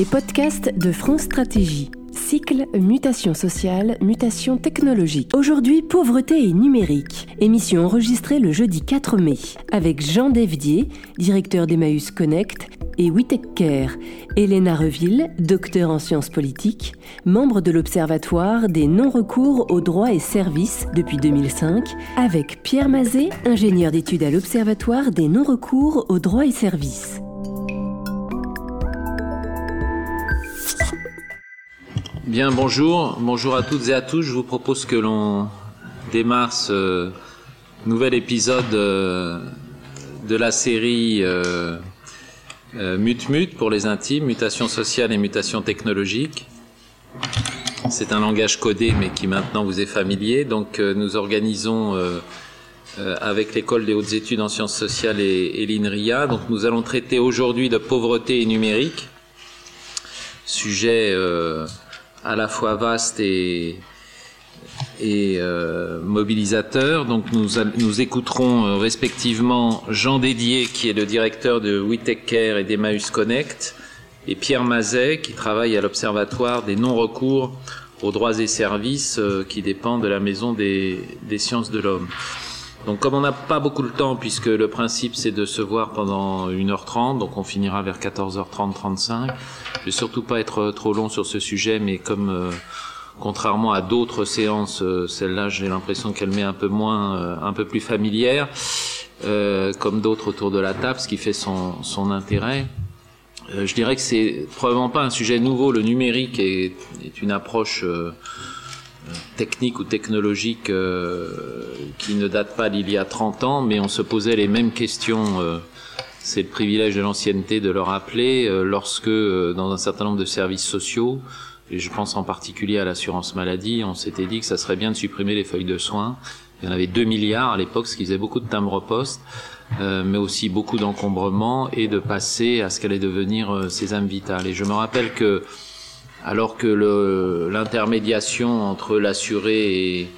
Les podcasts de France Stratégie. Cycle Mutation sociale, mutation technologique. Aujourd'hui, pauvreté et numérique. Émission enregistrée le jeudi 4 mai avec Jean Devdier, directeur d'Emmaüs Connect, et Witech Care, Reville, docteur en sciences politiques, membre de l'Observatoire des non-recours aux droits et services depuis 2005, avec Pierre Mazet, ingénieur d'études à l'Observatoire des non-recours aux droits et services. Bien, bonjour, bonjour à toutes et à tous. Je vous propose que l'on démarre ce nouvel épisode euh, de la série euh, euh, Mut-Mut pour les intimes, mutation sociale et mutation technologique. C'est un langage codé mais qui maintenant vous est familier. Donc nous organisons avec l'école des hautes études en sciences sociales et, et l'INRIA. Donc nous allons traiter aujourd'hui de pauvreté et numérique, sujet à la fois vaste et, et euh, mobilisateur. Donc nous, nous écouterons euh, respectivement Jean Dédier, qui est le directeur de WeTech Care et d'Emmaüs Connect, et Pierre Mazet, qui travaille à l'Observatoire des non-recours aux droits et services euh, qui dépend de la Maison des sciences de l'homme. Donc comme on n'a pas beaucoup de temps, puisque le principe c'est de se voir pendant 1h30, donc on finira vers 14h30, 35, je vais surtout pas être trop long sur ce sujet, mais comme euh, contrairement à d'autres séances, euh, celle-là j'ai l'impression qu'elle met un peu moins, euh, un peu plus familière, comme d'autres autour de la table, ce qui fait son, son intérêt. je dirais que c'est probablement pas un sujet nouveau. Le numérique est, est une approche technique ou technologique euh, qui ne date pas d'il y a 30 ans, mais on se posait les mêmes questions. Euh, c'est le privilège de l'ancienneté de le rappeler euh, lorsque, dans un certain nombre de services sociaux, et je pense en particulier à l'assurance maladie, on s'était dit que ça serait bien de supprimer les feuilles de soins. Il y en avait 2 milliards à l'époque, ce qui faisait beaucoup de timbres-poste, mais aussi beaucoup d'encombrements, et de passer à ce qu'allait devenir ces âmes vitales. Et je me rappelle que alors que l'intermédiation entre l'assuré et,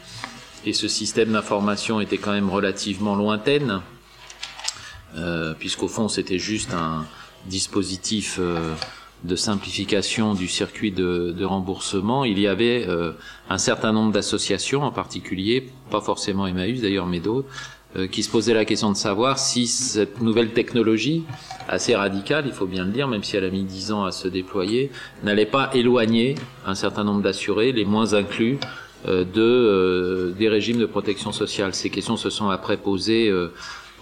et, ce système d'information était quand même relativement lointaine, euh, puisqu'au fond c'était juste un dispositif euh, de simplification du circuit de, remboursement, il y avait euh, un certain nombre d'associations en particulier, pas forcément Emmaüs d'ailleurs, mais d'autres, qui se posait la question de savoir si cette nouvelle technologie, assez radicale, il faut bien le dire, même si elle a mis dix ans à se déployer, n'allait pas éloigner un certain nombre d'assurés, les moins inclus, euh, de euh, des régimes de protection sociale. Ces questions se sont après posées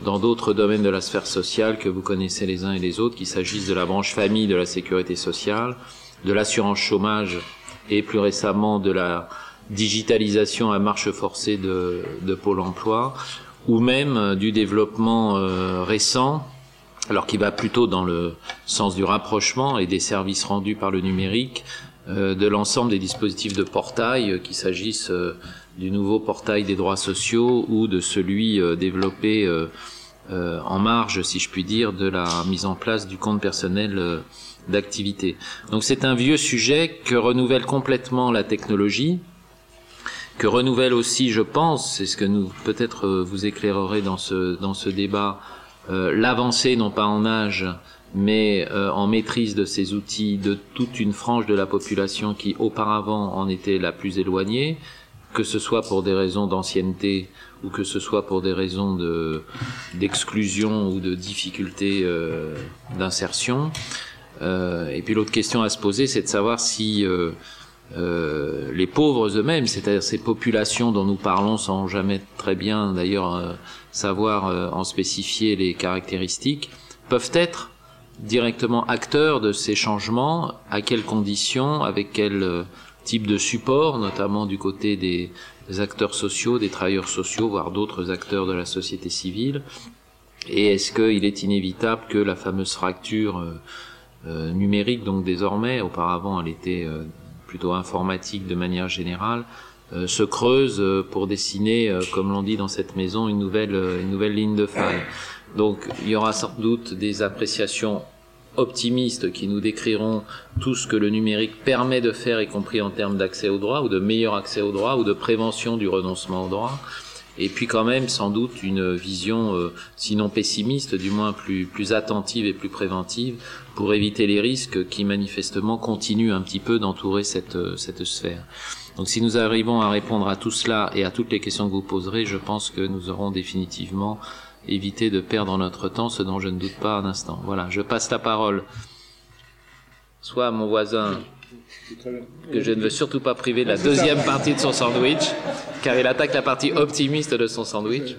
dans d'autres domaines de la sphère sociale que vous connaissez les uns et les autres, qu'il s'agisse de la branche famille de la sécurité sociale, de l'assurance chômage et plus récemment de la digitalisation à marche forcée de, de Pôle Emploi ou même euh, du développement euh, récent, alors qui va plutôt dans le sens du rapprochement et des services rendus par le numérique, euh, de l'ensemble des dispositifs de portail, qu'il s'agisse du nouveau portail des droits sociaux ou de celui développé en marge, si je puis dire, de la mise en place du compte personnel d'activité. Donc c'est un vieux sujet que renouvelle complètement la technologie, que renouvelle aussi, je pense, c'est ce que nous peut-être euh, vous éclairerez dans ce dans ce débat, euh, l'avancée non pas en âge, mais euh, en maîtrise de ces outils de toute une frange de la population qui auparavant en était la plus éloignée, que ce soit pour des raisons d'ancienneté ou que ce soit pour des raisons de d'exclusion ou de difficulté d'insertion. et puis l'autre question à se poser, c'est de savoir si euh, les pauvres eux-mêmes, c'est-à-dire ces populations dont nous parlons sans jamais très bien d'ailleurs euh, savoir euh, en spécifier les caractéristiques, peuvent être directement acteurs de ces changements, à quelles conditions, avec quel type de support, notamment du côté des, acteurs sociaux, des travailleurs sociaux, voire d'autres acteurs de la société civile, et est-ce qu'il est inévitable que la fameuse fracture numérique, donc désormais, auparavant elle était plutôt informatique de manière générale, euh, se creuse euh, pour dessiner, euh, comme l'on dit dans cette maison, une nouvelle, une nouvelle ligne de faille. Donc il y aura sans doute des appréciations optimistes qui nous décriront tout ce que le numérique permet de faire, y compris en termes d'accès au droit, ou de meilleur accès au droit, ou de prévention du renoncement au droit. Et puis quand même sans doute une vision, sinon pessimiste, du moins plus, attentive et plus préventive, pour éviter les risques qui manifestement continuent un petit peu d'entourer cette, cette sphère. Donc si nous arrivons à répondre à tout cela et à toutes les questions que vous poserez, je pense que nous aurons définitivement évité de perdre notre temps, ce dont je ne doute pas un instant. Voilà, je passe la parole soit à mon voisin que je ne veux surtout pas priver de la deuxième partie de son sandwich, car il attaque la partie optimiste de son sandwich.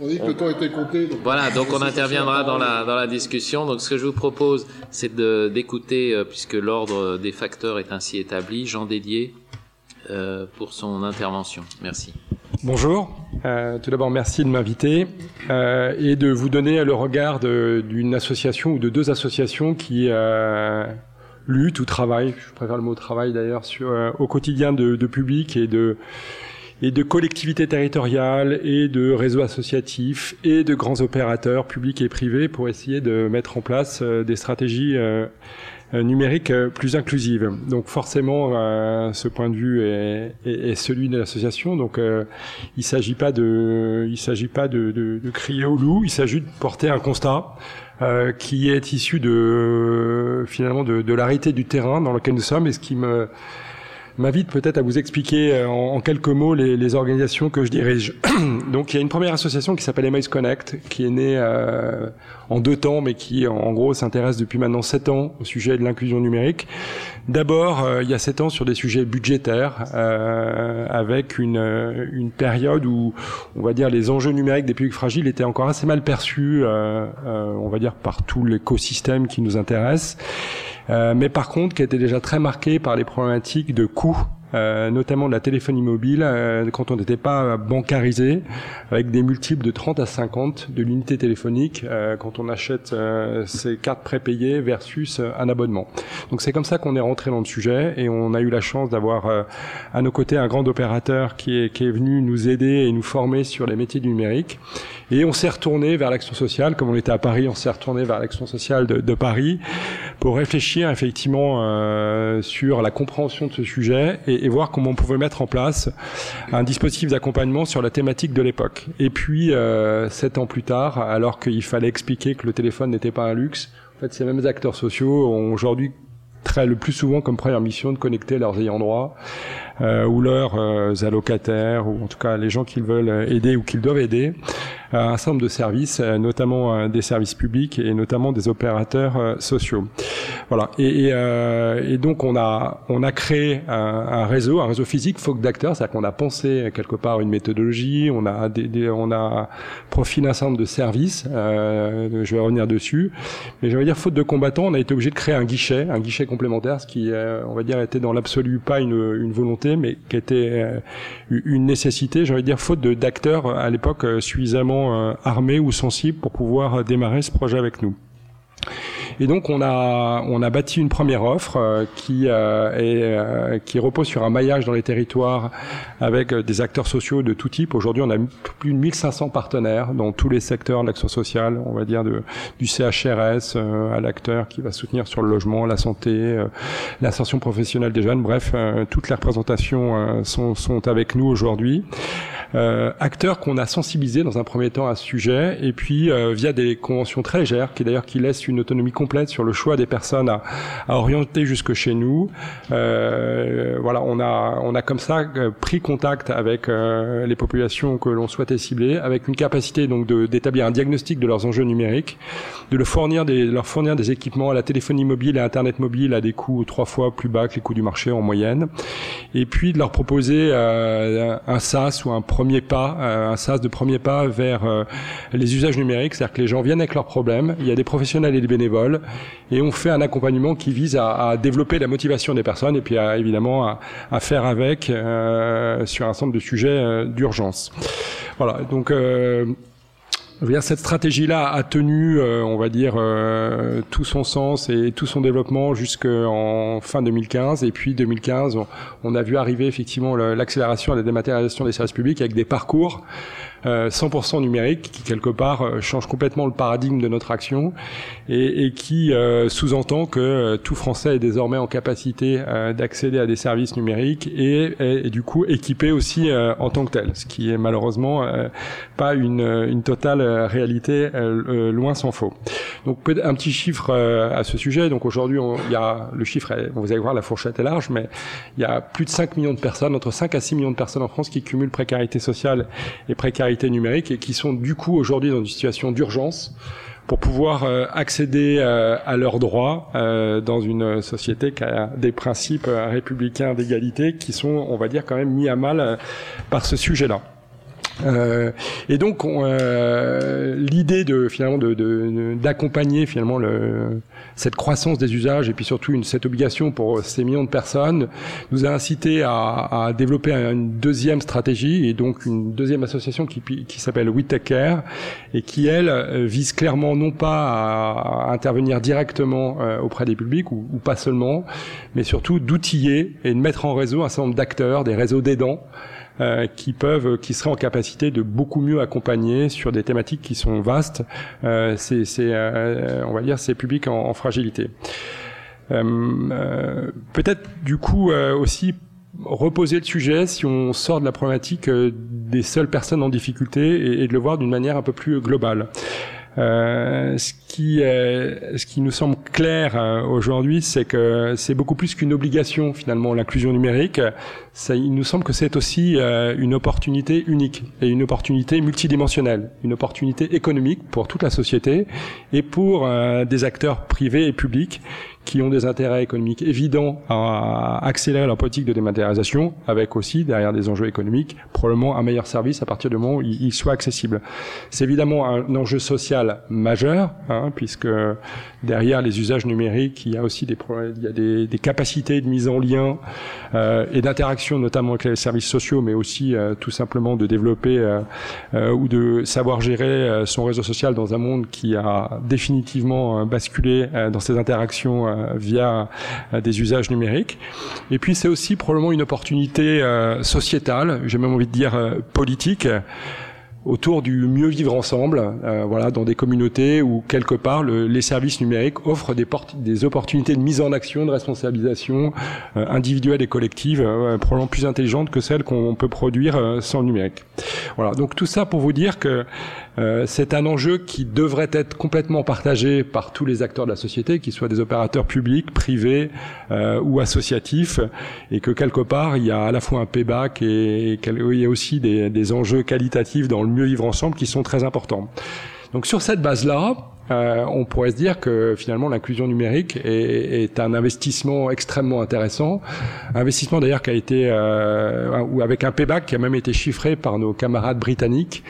On dit que le temps était compté. Voilà, donc on interviendra dans la, dans la discussion. Donc ce que je vous propose, c'est d'écouter, euh, puisque l'ordre des facteurs est ainsi établi, Jean Dédier, euh, pour son intervention. Merci. Bonjour. Euh, tout d'abord, merci de m'inviter euh, et de vous donner le regard d'une association ou de deux associations qui luttent ou travaillent, je préfère le mot travail d'ailleurs, euh, au quotidien de, de, public et de et de collectivités territoriales et de réseaux associatifs et de grands opérateurs publics et privés pour essayer de mettre en place euh, des stratégies euh, euh, plus inclusive. Donc forcément, ce point de vue est, est, est celui de l'association. Donc il s'agit pas de, il s'agit pas de, de, de, crier au loup. Il s'agit de porter un constat. Euh, qui est issu de finalement de, de l'arrêté du terrain dans lequel nous sommes et ce qui me m'invite peut-être à vous expliquer euh, en, quelques mots les, les, organisations que je dirige. Donc il y a une première association qui s'appelle Emails Connect, qui est née euh, en deux temps, mais qui en gros s'intéresse depuis maintenant sept ans au sujet de l'inclusion numérique. D'abord, euh, il y a sept ans sur des sujets budgétaires, euh, avec une, une période où, on va dire, les enjeux numériques des publics fragiles étaient encore assez mal perçus, on va dire, par tout l'écosystème qui nous intéresse. Euh, mais par contre qui était déjà très marqué par les problématiques de coûts euh, notamment de la téléphonie mobile, euh, quand on n'était pas bancarisé, avec des multiples de 30 à 50 de l'unité téléphonique euh, quand on achète ces cartes prépayées versus un abonnement. Donc c'est comme ça qu'on est rentré dans le sujet et on a eu la chance d'avoir à nos côtés un grand opérateur qui est, qui est venu nous aider et nous former sur les métiers du numérique. Et on s'est retourné vers l'action sociale, comme on était à Paris, on s'est retourné vers l'action sociale de, Paris pour réfléchir effectivement euh, sur la compréhension de ce sujet et, et, voir comment on pouvait mettre en place un dispositif d'accompagnement sur la thématique de l'époque. Et puis, euh, sept ans plus tard, alors qu'il fallait expliquer que le téléphone n'était pas un luxe, en fait, ces mêmes acteurs sociaux ont aujourd'hui très le plus souvent comme première mission de connecter leurs ayants droit ou leurs euh, allocataires ou en tout cas les gens qu'ils veulent aider ou qu'ils doivent aider un certain nombre de services, euh, notamment euh, des services publics et notamment des opérateurs euh, sociaux. Voilà. Et, et, et, donc on a on a créé un, un réseau, un réseau physique, folk d'acteurs, c'est-à-dire qu'on a pensé quelque part une méthodologie, on a des, des, on a profilé un certain nombre de services. Euh, je vais revenir dessus, mais je vais dire faute de combattants, on a été obligé de créer un guichet, un guichet complémentaire, ce qui on va dire était dans l'absolu pas une, une volonté, mais qui était une nécessité. De dire faute d'acteurs à l'époque suffisamment euh, armés ou sensibles pour pouvoir euh, démarrer ce projet avec nous. Et donc on a on a bâti une première offre euh, qui euh, est euh, qui repose sur un maillage dans les territoires avec des acteurs sociaux de tout type. Aujourd'hui, on a plus de 1500 partenaires dans tous les secteurs de l'action sociale, on va dire de du CHRS à l'acteur qui va soutenir sur le logement, la santé, l'insertion professionnelle des jeunes. Bref, toutes les représentations sont sont avec nous aujourd'hui. Euh, acteurs qu'on a sensibilisés dans un premier temps à ce sujet, et puis euh, via des conventions très légères, qui d'ailleurs qui laissent une autonomie sur le choix des personnes à, orienter jusque chez nous. Euh, voilà, on a on a comme ça euh, pris contact avec euh, les populations que l'on souhaitait cibler, avec une capacité donc d'établir un diagnostic de leurs enjeux numériques, de leur fournir des équipements à la téléphonie mobile et à Internet mobile à des coûts trois fois plus bas que les coûts du marché en moyenne, et puis de leur proposer un SaaS ou un premier pas, un sas de premier pas vers les usages numériques, c'est-à-dire que les gens viennent avec leurs problèmes, il y a des professionnels et des bénévoles, et on fait un accompagnement qui vise à, à développer la motivation des personnes et puis à, évidemment à, à faire avec euh, sur un certain de sujets d'urgence. Voilà, donc cette stratégie-là a tenu, euh, on va dire, euh, tout son sens et tout son développement jusqu'en fin 2015. Et puis 2015, on, a vu arriver effectivement l'accélération et la dématérialisation des services publics avec des parcours 100% numérique, qui quelque part change complètement le paradigme de notre action et, et qui sous-entend que tout Français est désormais en capacité d'accéder à des services numériques et est, du coup équipé aussi en tant que tel, ce qui est malheureusement pas une, une totale réalité, loin s'en faut. Donc un petit chiffre à ce sujet. Donc aujourd'hui, il y a le chiffre, vous allez voir, la fourchette est large, mais il y a plus de 5 millions de personnes, entre 5 à 6 millions de personnes en France qui cumulent précarité sociale et précarité numérique et qui sont du coup aujourd'hui dans une situation d'urgence pour pouvoir euh, accéder euh, à leurs droits euh, dans une société qui a des principes républicains d'égalité qui sont, on va dire, quand même mis à mal par ce sujet-là. Et donc l'idée de finalement d'accompagner de, finalement le, cette croissance des usages et puis surtout une, cette obligation pour ces millions de personnes nous a incité à, développer une deuxième stratégie et donc une deuxième association qui, qui s'appelle We Take Care et qui elle vise clairement non pas à, intervenir directement euh, auprès des publics ou, ou pas seulement, mais surtout d'outiller et de mettre en réseau un certain nombre d'acteurs, des réseaux d'aidants euh, qui peuvent, qui seraient en capacité de beaucoup mieux accompagner sur des thématiques qui sont vastes. Euh, c'est, euh, on va dire, ces publics en, en fragilité. Peut-être du coup aussi reposer le sujet si on sort de la problématique des seules personnes en difficulté et de le voir d'une manière un peu plus globale. Euh, ce qui ce qui nous semble clair euh, aujourd'hui, c'est que c'est beaucoup plus qu'une obligation finalement l'inclusion numérique. Ça, il nous semble que c'est aussi euh, une opportunité unique et une opportunité multidimensionnelle, une opportunité économique pour toute la société et pour des acteurs privés et publics qui ont des intérêts économiques évidents à accélérer leur politique de dématérialisation, avec aussi derrière des enjeux économiques, probablement un meilleur service à partir du moment où il, soit accessible. C'est évidemment un enjeu social majeur, hein, puisque derrière les usages numériques, il y a aussi des, il y a des, des capacités de mise en lien euh, et d'interaction, notamment avec les services sociaux, mais aussi euh, tout simplement de développer euh, euh ou de savoir gérer euh, son réseau social dans un monde qui a définitivement basculé dans ses interactions euh, via euh, des usages numériques. Et puis c'est aussi probablement une opportunité euh, sociétale, j'ai même envie de dire politique autour du mieux vivre ensemble, euh, voilà, dans des communautés où quelque part le, les services numériques offrent des, des opportunités de mise en action, de responsabilisation euh, individuelle et collective, euh, probablement plus intelligentes que celles qu'on peut produire euh, sans le numérique. Voilà, donc tout ça pour vous dire que euh, c'est un enjeu qui devrait être complètement partagé par tous les acteurs de la société, qu'ils soient des opérateurs publics, privés ou associatifs, et que quelque part il y a à la fois un payback et, et il y a aussi des, enjeux qualitatifs dans le mieux vivre ensemble qui sont très importants. Donc sur cette base-là, euh, on pourrait se dire que finalement l'inclusion numérique est, est, un investissement extrêmement intéressant, investissement d'ailleurs qui a été euh, avec un payback qui a même été chiffré par nos camarades britanniques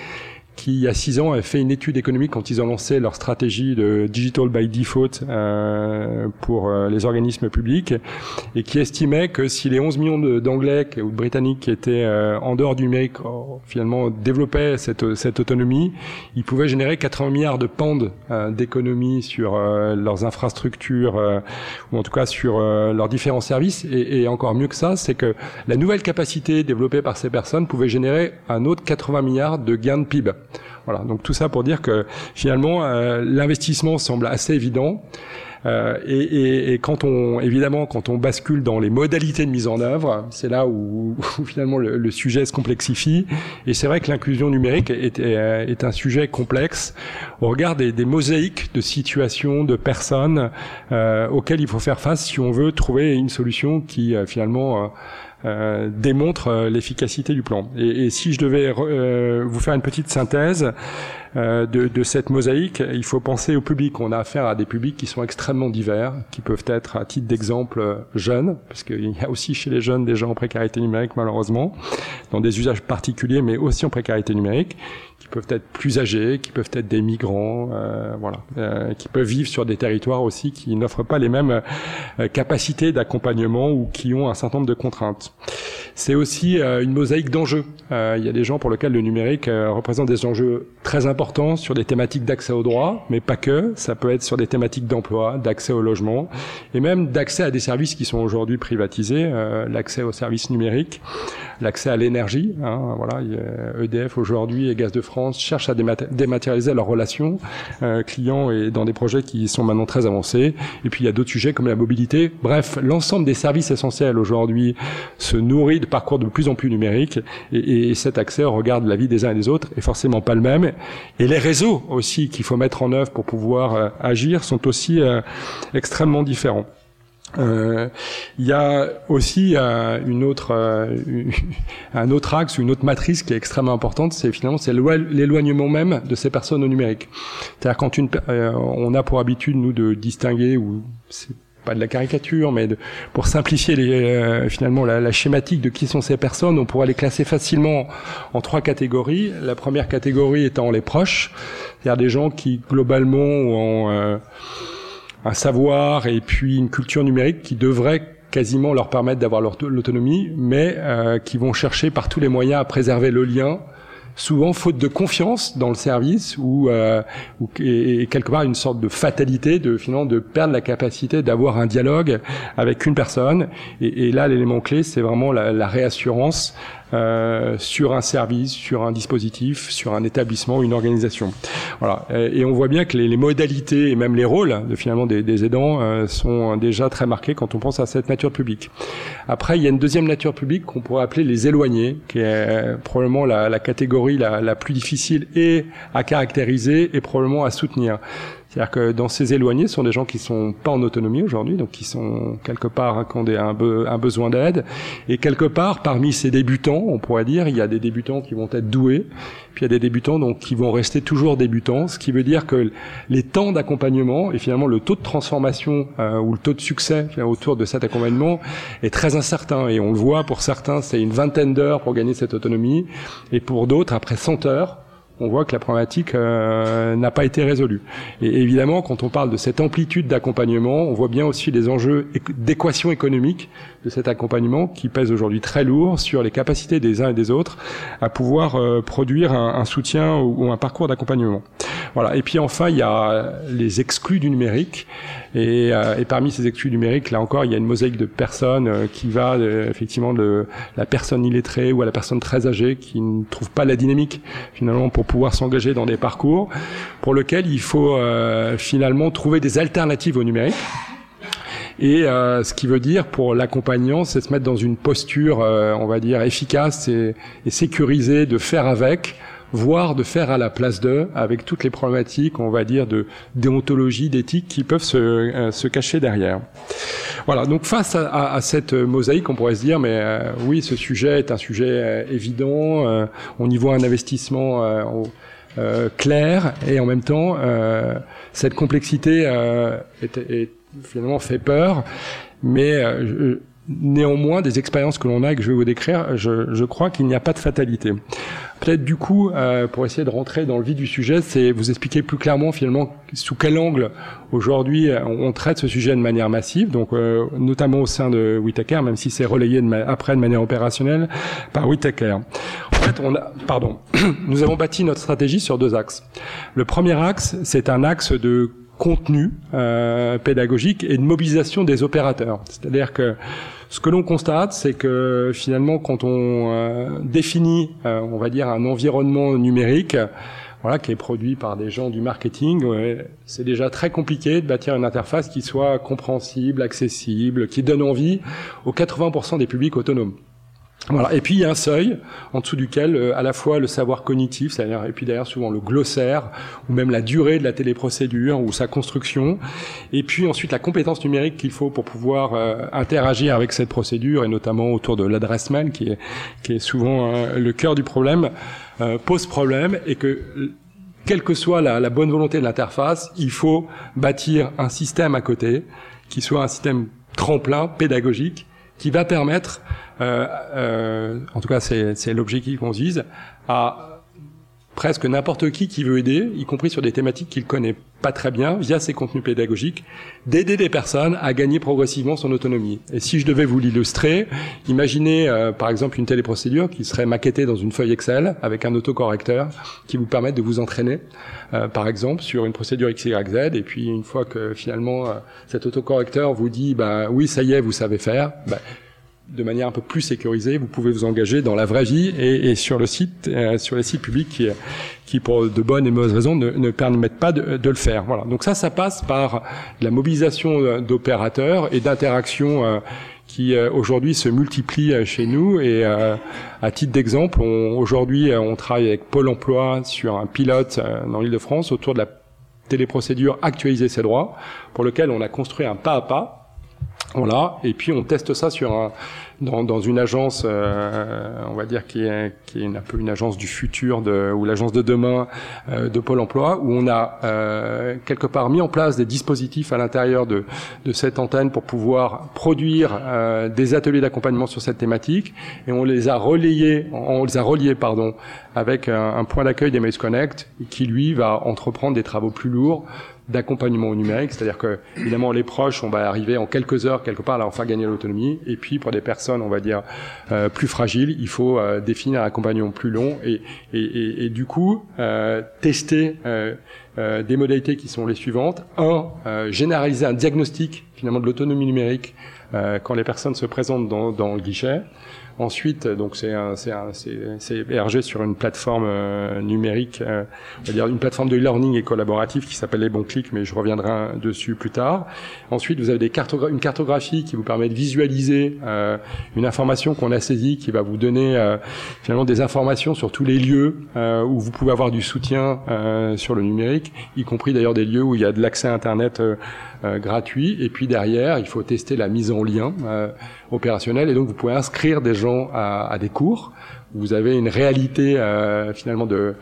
qui, il y a six ans, a fait une étude économique quand ils ont lancé leur stratégie de digital by default euh, pour euh, les organismes publics, et qui estimait que si les 11 millions d'Anglais ou de Britanniques qui étaient euh, en dehors du numérique oh, finalement développaient cette, cette autonomie, ils pouvaient générer 80 milliards de pounds euh, d'économie sur euh, leurs infrastructures, ou en tout cas sur leurs différents services. Et, et encore mieux que ça, c'est que la nouvelle capacité développée par ces personnes pouvait générer un autre 80 milliards de gains de PIB. Voilà, donc tout ça pour dire que finalement euh, l'investissement semble assez évident. Euh, et, et, et, quand on, évidemment, quand on bascule dans les modalités de mise en œuvre, c'est là où, où finalement le, le, sujet se complexifie. Et c'est vrai que l'inclusion numérique est, est, est, un sujet complexe au regard des, des mosaïques de situations, de personnes euh, auxquelles il faut faire face si on veut trouver une solution qui euh, finalement euh, démontre euh, l'efficacité du plan. Et, et, si je devais euh, vous faire une petite synthèse euh, de, de, cette mosaïque, il faut penser au public. On a affaire à des publics qui sont extrêmement divers, qui peuvent être, à titre d'exemple, jeunes, parce qu'il y a aussi chez les jeunes des gens en précarité numérique, malheureusement, dans des usages particuliers, mais aussi en précarité numérique qui peuvent être plus âgés, qui peuvent être des migrants, euh, voilà, euh, qui peuvent vivre sur des territoires aussi qui n'offrent pas les mêmes euh, capacités d'accompagnement ou qui ont un certain nombre de contraintes. C'est aussi euh, une mosaïque d'enjeux. Euh, il y a des gens pour lesquels le numérique représente des enjeux très importants sur des thématiques d'accès au droit, mais pas que. Ça peut être sur des thématiques d'emploi, d'accès au logement, et même d'accès à des services qui sont aujourd'hui privatisés, l'accès aux services numériques. l'accès à l'énergie. Hein, voilà, EDF aujourd'hui et Gaz de France cherchent à dématérialiser leurs relations euh, clients et dans des projets qui sont maintenant très avancés. Et puis il y a d'autres sujets comme la mobilité. Bref, l'ensemble des services essentiels aujourd'hui se nourrit de parcours de plus en plus numériques et, et cet accès au regard de la vie des uns et des autres est forcément pas le même. Et les réseaux aussi qu'il faut mettre en œuvre pour pouvoir euh, agir sont aussi euh, extrêmement différents. Euh, il y a aussi euh, une autre, euh, un autre axe, une autre matrice qui est extrêmement importante, c'est finalement c'est l'éloignement même de ces personnes au numérique. C'est-à-dire quand une, on a pour habitude nous de distinguer ou c'est pas de la caricature, mais de, pour simplifier les, finalement la, la, schématique de qui sont ces personnes, on pourrait les classer facilement en trois catégories. La première catégorie étant les proches, c'est-à-dire des gens qui globalement ont un savoir et puis une culture numérique qui devrait quasiment leur permettre d'avoir l'autonomie, mais euh, qui vont chercher par tous les moyens à préserver le lien, souvent faute de confiance dans le service ou, euh, et, quelque part une sorte de fatalité de finalement de perdre la capacité d'avoir un dialogue avec une personne. Et, là, l'élément clé, c'est vraiment la réassurance euh, sur un service, sur un dispositif, sur un établissement, une organisation. Voilà. Et, on voit bien que les, modalités et même les rôles de finalement des, aidants euh, sont déjà très marqués quand on pense à cette nature publique. Après, il y a une deuxième nature publique qu'on pourrait appeler les éloignés, qui est probablement la, la catégorie la, la, plus difficile et à caractériser et probablement à soutenir. C'est-à-dire que dans ces éloignés, sont des gens qui sont pas en autonomie aujourd'hui, donc qui sont quelque part, hein, ont un, un besoin d'aide. Et quelque part, parmi ces débutants, on pourrait dire, il y a des débutants qui vont être doués, puis il y a des débutants donc qui vont rester toujours débutants, ce qui veut dire que les temps d'accompagnement et finalement le taux de transformation euh, ou le taux de succès autour de cet accompagnement est très incertain. Et on le voit pour certains, c'est une vingtaine d'heures pour gagner cette autonomie, et pour d'autres, après 100 heures, on voit que la problématique euh, n'a pas été résolue. Et évidemment, quand on parle de cette amplitude d'accompagnement, on voit bien aussi les enjeux d'équation économique de cet accompagnement qui pèse aujourd'hui très lourd sur les capacités des uns et des autres à pouvoir euh, produire un, soutien ou, un parcours d'accompagnement. Voilà. Et puis enfin, il y a les exclus du numérique. Et, euh, et, parmi ces exclus numériques, là encore, il y a une mosaïque de personnes qui va effectivement de la personne illettrée ou à la personne très âgée qui ne trouve pas la dynamique finalement pour pouvoir s'engager dans des parcours pour lesquels il faut euh, finalement trouver des alternatives au numérique. Et euh, ce qui veut dire pour l'accompagnant, c'est se mettre dans une posture, euh, on va dire, efficace et, et, sécurisée de faire avec, voire de faire à la place d'eux, avec toutes les problématiques, on va dire, de déontologie, d'éthique qui peuvent se, euh, se, cacher derrière. Voilà, donc face à, à, à, cette mosaïque, on pourrait se dire, mais euh, oui, ce sujet est un sujet euh, évident, on y voit un investissement clair, et en même temps, cette complexité est, est, finalement fait peur, mais néanmoins, des expériences que l'on a et que je vais vous décrire, je, je crois qu'il n'y a pas de fatalité. Peut-être du coup, euh, pour essayer de rentrer dans le vif du sujet, c'est vous expliquer plus clairement finalement sous quel angle aujourd'hui on, traite ce sujet de manière massive, donc euh, notamment au sein de Whitaker, même si c'est relayé de après de manière opérationnelle par Whitaker. En fait, on a, pardon, nous avons bâti notre stratégie sur deux axes. Le premier axe, c'est un axe de contenu euh, pédagogique et de mobilisation des opérateurs. C'est-à-dire que ce que l'on constate, c'est que finalement, quand on euh, définit, euh, on va dire, un environnement numérique, voilà, qui est produit par des gens du marketing, c'est déjà très compliqué de bâtir une interface qui soit compréhensible, accessible, qui donne envie aux 80% des publics autonomes. Voilà. Et puis il y a un seuil en dessous duquel euh, à la fois le savoir cognitif, c'est-à-dire et puis d'ailleurs souvent le glossaire ou même la durée de la téléprocédure ou sa construction, et puis ensuite la compétence numérique qu'il faut pour pouvoir euh, interagir avec cette procédure et notamment autour de l'adresse mail qui est qui est souvent euh, le cœur du problème pose problème et que quelle que soit la, la bonne volonté de l'interface, il faut bâtir un système à côté qui soit un système tremplin pédagogique qui va permettre euh, euh, en tout cas c'est l'objectif qu'on vise, à presque n'importe qui qui veut aider, y compris sur des thématiques qu'il connaît pas très bien, via ses contenus pédagogiques, d'aider des personnes à gagner progressivement son autonomie. Et si je devais vous l'illustrer, imaginez euh, par exemple une téléprocédure qui serait maquettée dans une feuille Excel avec un autocorrecteur qui vous permet de vous entraîner, euh, par exemple sur une procédure XYZ, et puis une fois que finalement euh, cet autocorrecteur vous dit, bah oui ça y est, vous savez faire, bah, de manière un peu plus sécurisée, vous pouvez vous engager dans la vraie vie et, et sur le site, euh, sur les sites publics qui, qui, pour de bonnes et mauvaises raisons, ne, ne permettent pas de, de, le faire. Voilà. Donc ça, ça passe par la mobilisation euh, d'opérateurs et d'interactions euh, qui aujourd'hui se multiplient chez nous. Et à titre d'exemple, aujourd'hui, on travaille avec Pôle Emploi sur un pilote dans l'Île-de-France autour de la téléprocédure actualiser ses droits, pour lequel on a construit un pas à pas voilà, et puis on teste ça sur un, dans, dans une agence, euh, on va dire qui est, qui est un peu une agence du futur de, ou l'agence de demain euh, de Pôle Emploi, où on a euh, quelque part mis en place des dispositifs à l'intérieur de, de cette antenne pour pouvoir produire euh, des ateliers d'accompagnement sur cette thématique, et on les a relayés, on les a reliés pardon, avec un, point d'accueil des Maze Connect, qui lui va entreprendre des travaux plus lourds d'accompagnement au numérique, c'est-à-dire que évidemment les proches, on va arriver en quelques heures quelque part à leur faire gagner l'autonomie, et puis pour des personnes, on va dire euh, plus fragiles, il faut euh, définir un accompagnement plus long et, et, et, et du coup euh, tester euh, euh, des modalités qui sont les suivantes un, généraliser un diagnostic finalement de l'autonomie numérique quand les personnes se présentent dans, dans le guichet. Ensuite, donc c'est hébergé sur une plateforme euh, numérique, euh, on va dire une plateforme de e-learning et collaboratif qui s'appelle les bons clics, mais je reviendrai dessus plus tard. Ensuite, vous avez une cartographie qui vous permet de visualiser euh, une information qu'on a saisie, qui va vous donner euh, finalement des informations sur tous les lieux où vous pouvez avoir du soutien sur le numérique, y compris d'ailleurs des lieux où il y a de l'accès à Internet gratuit. Et puis derrière, il faut tester la mise en lien opérationnelle, et donc vous pouvez inscrire des gens à, à des cours. Vous avez une réalité euh, finalement de,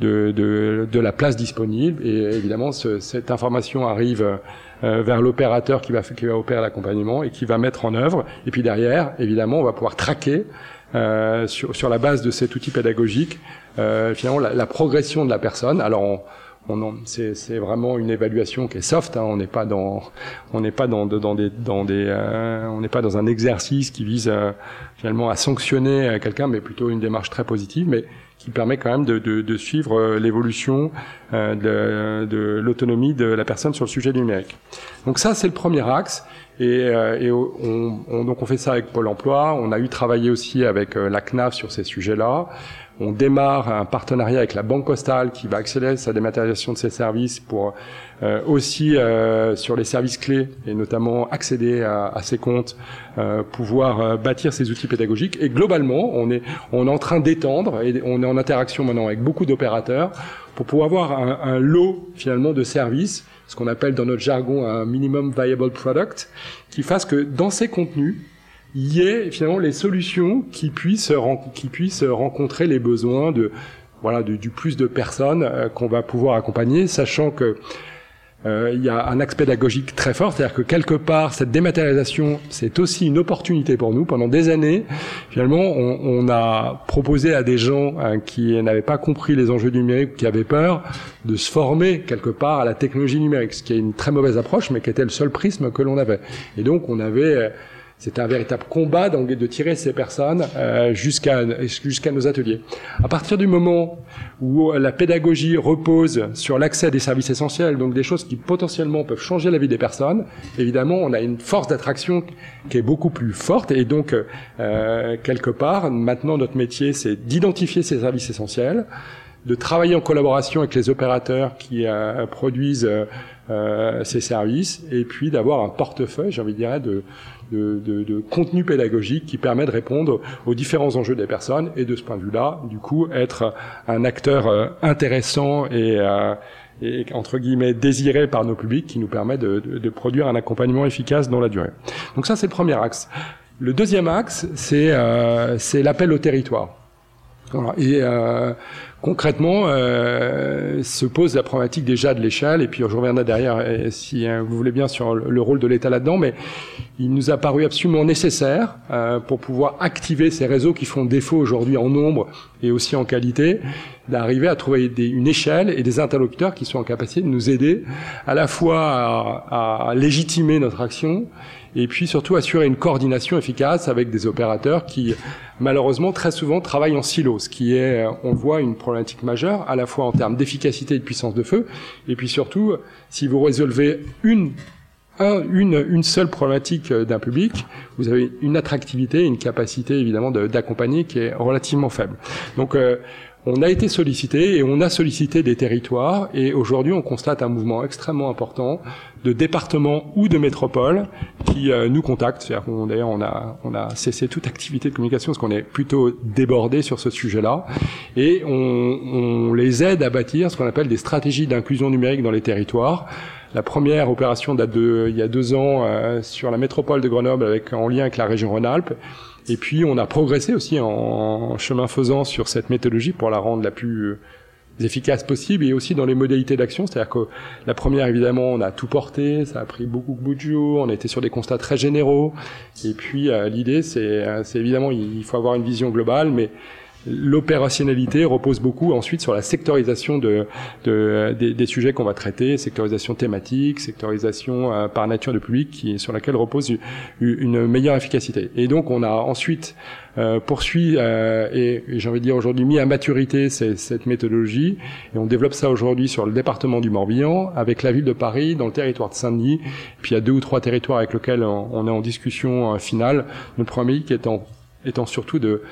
de, de, de, la place disponible et évidemment ce, cette information arrive euh, vers l'opérateur qui va, qui va opérer l'accompagnement et qui va mettre en œuvre. Et puis derrière, évidemment, on va pouvoir traquer euh, sur, sur la base de cet outil pédagogique euh, finalement la, la, progression de la personne. Alors c'est vraiment une évaluation qui est soft. Hein. On n'est pas dans, on n'est pas dans, dans des, dans des, euh, on n'est pas dans un exercice qui vise euh, finalement à sanctionner euh, quelqu'un, mais plutôt une démarche très positive, mais qui permet quand même de, de, de suivre l'évolution de, de l'autonomie de la personne sur le sujet numérique. Donc ça, c'est le premier axe. Et, et on, on, donc on fait ça avec Pôle Emploi. On a eu travaillé aussi avec la CNAF sur ces sujets-là. On démarre un partenariat avec la Banque Postale qui va accélérer sa dématérialisation de ses services pour euh, aussi euh, sur les services clés et notamment accéder à, à ses comptes, euh, pouvoir bâtir ces outils pédagogiques. Et globalement, on est on est en train d'étendre et on est en interaction maintenant avec beaucoup d'opérateurs pour pouvoir avoir un, lot finalement de services, ce qu'on appelle dans notre jargon un minimum viable product, qui fasse que dans ces contenus y ait finalement les solutions qui puissent, qui puissent rencontrer les besoins de voilà du, du plus de personnes euh, qu'on va pouvoir accompagner, sachant que euh, il y a un axe pédagogique très fort, c'est-à-dire que quelque part, cette dématérialisation, c'est aussi une opportunité pour nous. Pendant des années, finalement, on, on a proposé à des gens hein, qui n'avaient pas compris les enjeux numériques, qui avaient peur, de se former quelque part à la technologie numérique, ce qui est une très mauvaise approche, mais qui était le seul prisme que l'on avait. Et donc, on avait c'était un véritable combat de tirer ces personnes euh, jusqu'à jusqu'à nos ateliers. À partir du moment où la pédagogie repose sur l'accès à des services essentiels, donc des choses qui potentiellement peuvent changer la vie des personnes, évidemment, on a une force d'attraction qui est beaucoup plus forte. Et donc, euh, quelque part, maintenant, notre métier, c'est d'identifier ces services essentiels, de travailler en collaboration avec les opérateurs qui euh, produisent euh, ces services, et puis d'avoir un portefeuille, j'ai envie de dire, de, de, de, de, contenu pédagogique qui permet de répondre aux différents enjeux des personnes et de ce point de vue-là, du coup, être un acteur euh, intéressant et, euh, et, entre guillemets désiré par nos publics qui nous permet de, de, produire un accompagnement efficace dans la durée. Donc ça, c'est le premier axe. Le deuxième axe, c'est euh, l'appel au territoire. Et euh, concrètement, euh, se pose la problématique déjà de l'échelle, et puis je reviendrai derrière, si hein, vous voulez bien, sur le rôle de l'État là-dedans, mais il nous a paru absolument nécessaire euh, pour pouvoir activer ces réseaux qui font défaut aujourd'hui en nombre et aussi en qualité, d'arriver à trouver une échelle et des interlocuteurs qui sont en capacité de nous aider à la fois à légitimer notre action et puis surtout assurer une coordination efficace avec des opérateurs qui malheureusement très souvent travaillent en silo, ce qui est, on voit, une problématique majeure à la fois en termes d'efficacité et de puissance de feu, et puis surtout, si vous résolvez une un, une, une seule problématique d'un public, vous avez une attractivité, une capacité évidemment d'accompagner qui est relativement faible. Donc on a été sollicité et on a sollicité des territoires et aujourd'hui on constate un mouvement extrêmement important de départements ou de métropoles qui euh, nous contactent. D'ailleurs, on a, on a cessé toute activité de communication parce qu'on est plutôt débordé sur ce sujet-là et on, on les aide à bâtir ce qu'on appelle des stratégies d'inclusion numérique dans les territoires. La première opération date de il y a deux ans euh, sur la métropole de Grenoble avec en lien avec la région Rhône-Alpes. Et puis on a progressé aussi en, chemin faisant sur cette méthodologie pour la rendre la plus euh, efficace possible et aussi dans les modalités d'action. C'est-à-dire que la première, évidemment, on a tout porté, ça a pris beaucoup, beaucoup de jours, on a été sur des constats très généraux. Et puis euh, l'idée, c'est évidemment, il faut avoir une vision globale, mais L'opérationnalité repose beaucoup ensuite sur la sectorisation de, de des, des, sujets qu'on va traiter, sectorisation thématique, sectorisation euh, par nature de public, qui, sur laquelle repose une, meilleure efficacité. Et donc on a ensuite euh, poursuit euh, et, j'ai envie de dire aujourd'hui mis à maturité cette méthodologie. Et on développe ça aujourd'hui sur le département du Morbihan avec la ville de Paris dans le territoire de Saint-Denis. Puis il y a deux ou trois territoires avec lesquels on, on est en discussion euh, finale. Notre premier qui est en étant surtout de,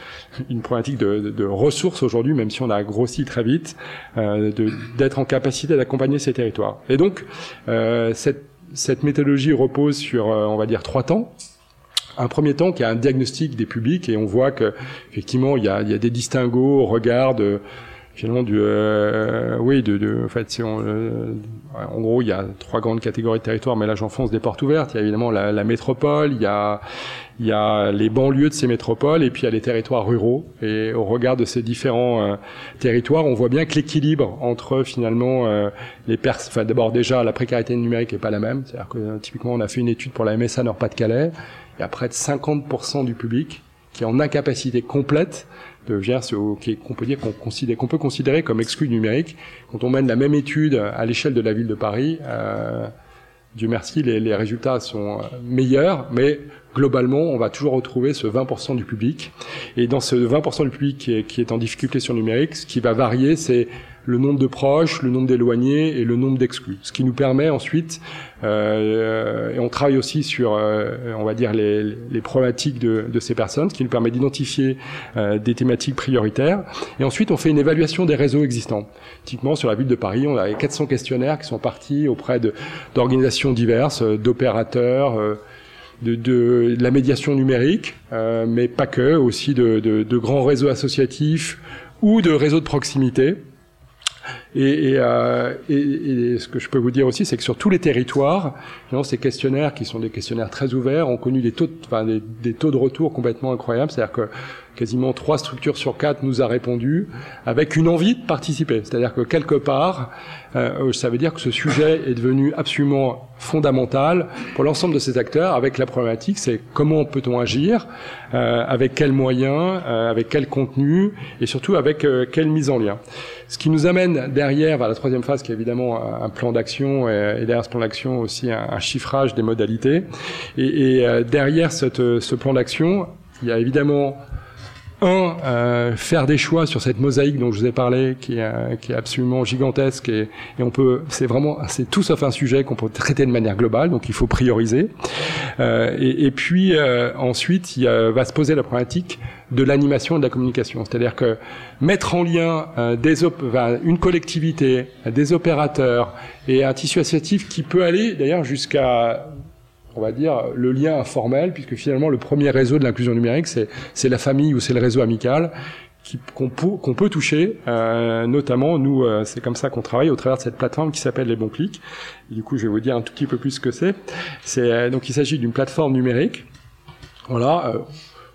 une problématique de, de, ressources aujourd'hui, même si on a grossi très vite, euh, d'être en capacité d'accompagner ces territoires. Et donc, euh, cette, cette méthodologie repose sur, euh, on va dire, trois temps. Un premier temps qui est un diagnostic des publics et on voit que effectivement il y a, il y a des distinguos au regard de finalement du euh, oui de, de en fait si on euh, en gros il y a trois grandes catégories de territoires mais là j'enfonce des portes ouvertes il y a évidemment la, la métropole il y a il y a les banlieues de ces métropoles et puis il y a les territoires ruraux. Et au regard de ces différents euh, territoires, on voit bien que l'équilibre entre finalement euh, les pers enfin d'abord déjà la précarité numérique est pas la même. C'est-à-dire que euh, typiquement on a fait une étude pour la MSA Nord-Pas-de-Calais, il y a près de 50% du public qui est en incapacité complète de venir ce qu'on peut dire qu'on considère qu'on peut considérer comme exclu numérique. Quand on mène la même étude à l'échelle de la ville de Paris. Euh, Dieu merci, les, résultats sont meilleurs, mais globalement, on va toujours retrouver ce 20% du public. Et dans ce 20% du public qui est, qui est, en difficulté sur le numérique, ce qui va varier, c'est le nombre de proches, le nombre d'éloignés et le nombre d'exclus. Ce qui nous permet ensuite, euh, et on travaille aussi sur, euh, on va dire, les, les problématiques de, de, ces personnes, ce qui nous permet d'identifier euh, des thématiques prioritaires. Et ensuite, on fait une évaluation des réseaux existants. Typiquement, sur la ville de Paris, on a 400 questionnaires qui sont partis auprès d'organisations diverses, d'opérateurs, euh, de, de, la médiation numérique, euh, mais pas que, aussi de, de, grands réseaux associatifs ou de réseaux de proximité. Et, et, euh, et, ce que je peux vous dire aussi, c'est que sur tous les territoires, ces questionnaires qui sont des questionnaires très ouverts ont connu des taux, de, enfin, des taux de retour complètement incroyables. C'est-à-dire que quasiment trois structures sur quatre nous a répondu avec une envie de participer. C'est-à-dire que quelque part, euh, ça veut dire que ce sujet est devenu absolument fondamental pour l'ensemble de ces acteurs. Avec la problématique, c'est comment peut-on agir, euh, avec quels moyens, euh, avec quel contenu, et surtout avec euh, quelle mise en lien. Ce qui nous amène derrière vers la troisième phase, qui est évidemment un plan d'action, et, derrière ce plan d'action aussi un, chiffrage des modalités. Et, et euh, derrière cette, ce plan d'action, il y a évidemment un, euh, faire des choix sur cette mosaïque dont je vous ai parlé, qui est, euh, qui est absolument gigantesque et, et on peut, c'est vraiment, c'est tout sauf un sujet qu'on peut traiter de manière globale, donc il faut prioriser. Euh, et, et, puis euh, ensuite, il va se poser la problématique de l'animation et de la communication, c'est-à-dire que mettre en lien euh, des une collectivité, des opérateurs et un tissu associatif qui peut aller d'ailleurs jusqu'à on va dire, le lien informel, puisque finalement le premier réseau de l'inclusion numérique, c'est la famille ou c'est le réseau amical qu'on peut, peut, toucher, euh, notamment nous, euh, c'est comme ça qu'on travaille au travers de cette plateforme qui s'appelle Les Bons Clics. du coup, je vais vous dire un tout petit peu plus ce que c'est. C'est euh, donc il s'agit d'une plateforme numérique, voilà, euh,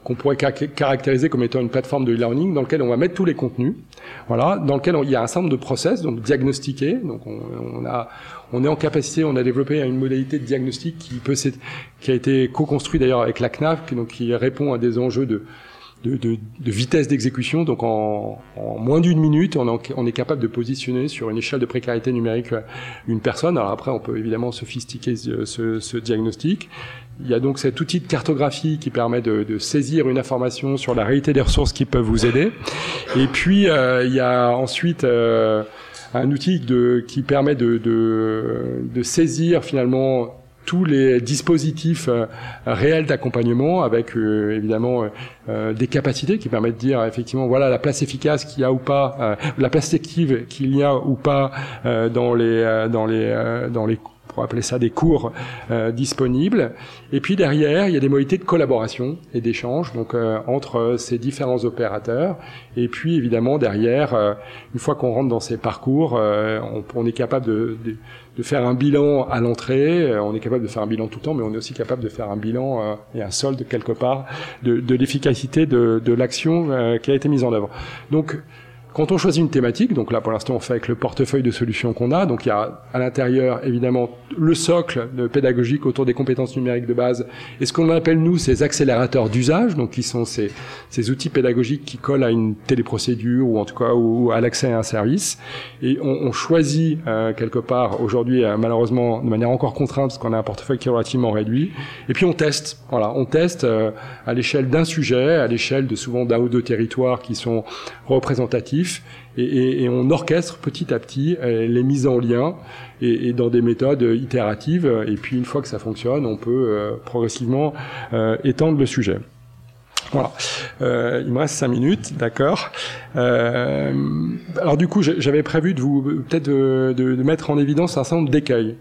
qu'on pourrait caractériser comme étant une plateforme de e-learning dans laquelle on va mettre tous les contenus, voilà, dans lequel il y a un certain nombre de process, donc diagnostiqués, donc on, on a on est en capacité, on a développé une modalité de diagnostic qui peut qui a été co-construit d'ailleurs avec la CNAF, donc qui répond à des enjeux de de, de, vitesse d'exécution. Donc en, moins d'une minute, on, on, est capable de positionner sur une échelle de précarité numérique euh, une personne. Alors après, on peut évidemment sophistiquer ce, ce, ce diagnostic. Il y a donc cet outil de cartographie qui permet de, de, saisir une information sur la réalité des ressources qui peuvent vous aider. Et puis euh, il y a ensuite euh, un outil de, qui permet de, de, saisir finalement tous les dispositifs réels d'accompagnement avec évidemment des capacités qui permettent de dire effectivement voilà la place efficace qu'il y a ou pas, la place active qu'il y a ou pas dans les dans les dans les pour appeler ça des cours euh, disponibles. Et puis derrière, il y a des modalités de collaboration et d'échange donc euh, entre ces différents opérateurs. Et puis évidemment derrière, euh, une fois qu'on rentre dans ces parcours, on, on, est capable de, de, de, faire un bilan à l'entrée. on est capable de faire un bilan tout le temps, mais on est aussi capable de faire un bilan et un solde quelque part de, de l'efficacité de, de l'action qui a été mise en œuvre. Donc quand on choisit une thématique, donc là pour l'instant on fait avec le portefeuille de solutions qu'on a, donc il y a à l'intérieur évidemment le socle pédagogique autour des compétences numériques de base, et ce qu'on appelle nous ces accélérateurs d'usage, donc qui sont ces, ces outils pédagogiques qui collent à une téléprocédure ou en tout cas ou, à l'accès à un service, et on, on choisit euh, quelque part aujourd'hui euh, malheureusement de manière encore contrainte parce qu'on a un portefeuille qui est relativement réduit, et puis on teste, voilà, on teste euh, à l'échelle d'un sujet, à l'échelle de souvent d'un ou deux territoires qui sont représentatifs et, on orchestre petit à petit euh, les mises en lien et, dans des méthodes itératives. Et puis une fois que ça fonctionne, on peut euh, progressivement euh, étendre le sujet. Voilà. il me reste cinq minutes, d'accord. alors du coup, j'avais prévu de vous peut-être de, mettre en évidence un certain nombre d'écueils.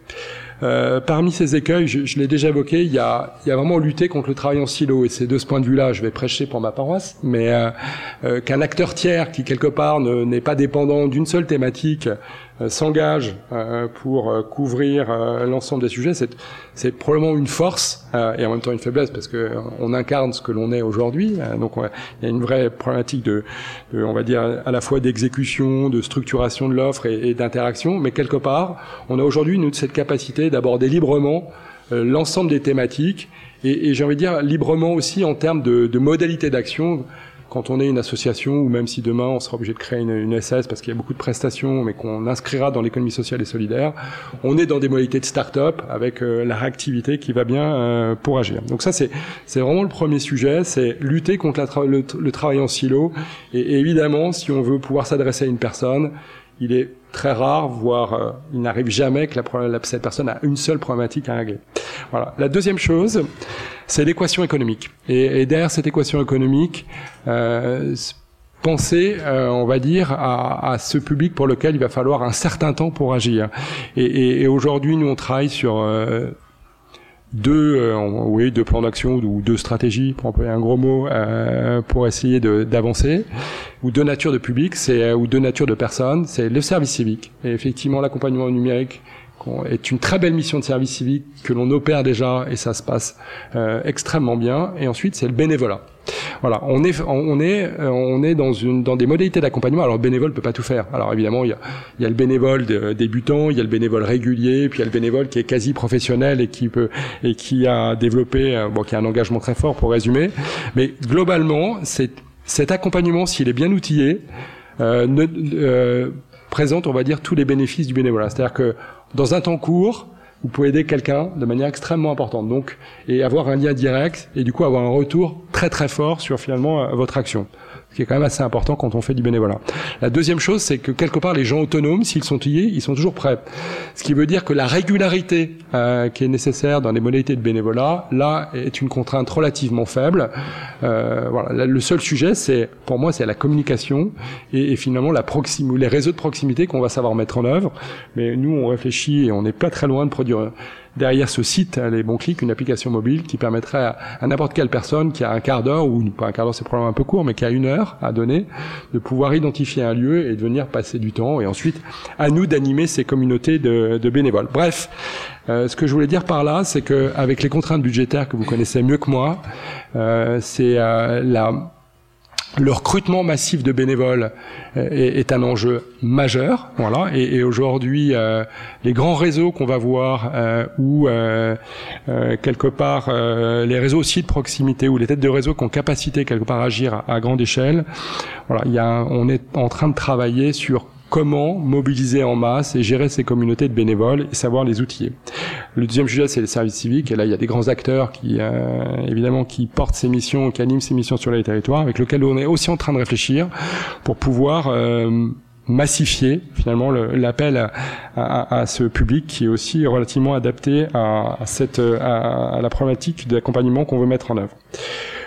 Euh, parmi ces écueils, je, je l'ai déjà évoqué, il y, a, y a vraiment lutter contre le travail en silo. Et c'est de ce point de vue-là, je vais prêcher pour ma paroisse, mais euh, euh, qu'un acteur tiers qui quelque part n'est pas dépendant d'une seule thématique s'engage euh, pour euh, couvrir l'ensemble des sujets, c'est probablement une force et en même temps une faiblesse parce que on incarne ce que l'on est aujourd'hui. donc il y a une vraie problématique de, on va dire à la fois d'exécution, de structuration de l'offre et, d'interaction, mais quelque part, on a aujourd'hui cette capacité d'aborder librement l'ensemble des thématiques et, et j'ai envie de dire librement aussi en termes de, de modalités d'action quand on est une association ou même si demain on sera obligé de créer une, SS parce qu'il y a beaucoup de prestations mais qu'on inscrira dans l'économie sociale et solidaire, on est dans des modalités de start-up avec euh, la réactivité qui va bien euh, pour agir. Donc ça c'est c'est vraiment le premier sujet, c'est lutter contre le, travail en silo et, évidemment si on veut pouvoir s'adresser à une personne, il est très rare, voire euh, il n'arrive jamais que la, cette personne a une seule problématique à régler. Voilà. La deuxième chose, c'est l'équation économique. Et, et, derrière cette équation économique, euh, penser, euh, on va dire, à, à, ce public pour lequel il va falloir un certain temps pour agir. Et, et, et aujourd'hui, nous, on travaille sur euh, deux, euh, oui, deux plans d'action ou deux stratégies, pour employer un gros mot, euh, pour essayer d'avancer, ou deux natures de public, c'est ou deux natures de personnes. C'est le service civique et effectivement l'accompagnement numérique est une très belle mission de service civique que l'on opère déjà et ça se passe euh, extrêmement bien. Et ensuite, c'est le bénévolat. Voilà, on est on est euh, on est dans une dans des modalités d'accompagnement. Alors le bénévole peut pas tout faire. Alors évidemment, il y a, il y a le bénévole débutant, il y a le bénévole régulier, puis il y a le bénévole qui est quasi professionnel et qui peut et qui a développé euh, bon qui a un engagement très fort pour résumer. Mais globalement, c'est cet accompagnement s'il est bien outillé euh, euh, présente, on va dire, tous les bénéfices du bénévolat. C'est-à-dire que dans un temps court, vous pouvez aider quelqu'un de manière extrêmement importante. Donc, et avoir un lien direct et du coup avoir un retour très très fort sur finalement euh, votre action qui est quand même assez important quand on fait du bénévolat. La deuxième chose, c'est que quelque part, les gens autonomes, s'ils sont liés, ils sont toujours prêts. Ce qui veut dire que la régularité euh, qui est nécessaire dans les modalités de bénévolat, là, est une contrainte relativement faible. Euh, voilà. Le seul sujet, c'est, pour moi, c'est la communication et, et finalement la proximité, les réseaux de proximité qu'on va savoir mettre en œuvre. Mais nous, on réfléchit et on n'est pas très loin de produire derrière ce site, les bons clics, une application mobile qui permettrait à, n'importe quelle personne qui a un quart d'heure, ou pas un quart d'heure, c'est probablement un peu court, mais qui a une heure à donner, de pouvoir identifier un lieu et de venir passer du temps, et ensuite à nous d'animer ces communautés de, bénévoles. Bref, euh, ce que je voulais dire par là, c'est que avec les contraintes budgétaires que vous connaissez mieux que moi, euh, c'est euh, la le recrutement massif de bénévoles euh, est, un enjeu majeur, voilà. Et, aujourd'hui, euh, les grands réseaux qu'on va voir, euh, ou quelque part les réseaux aussi de proximité, ou les têtes de réseau qui ont capacité quelque part à agir à, à grande échelle, voilà. Il y a, on est en train de travailler sur comment mobiliser en masse et gérer ces communautés de bénévoles et savoir les outiller. Le deuxième sujet, c'est le service civique. Et là, il y a des grands acteurs qui, euh, évidemment, qui portent ces missions, qui animent ces missions sur les territoires, avec lesquels on est aussi en train de réfléchir pour pouvoir euh, massifier finalement l'appel à, ce public qui est aussi relativement adapté à, cette à, la problématique d'accompagnement qu'on veut mettre en œuvre.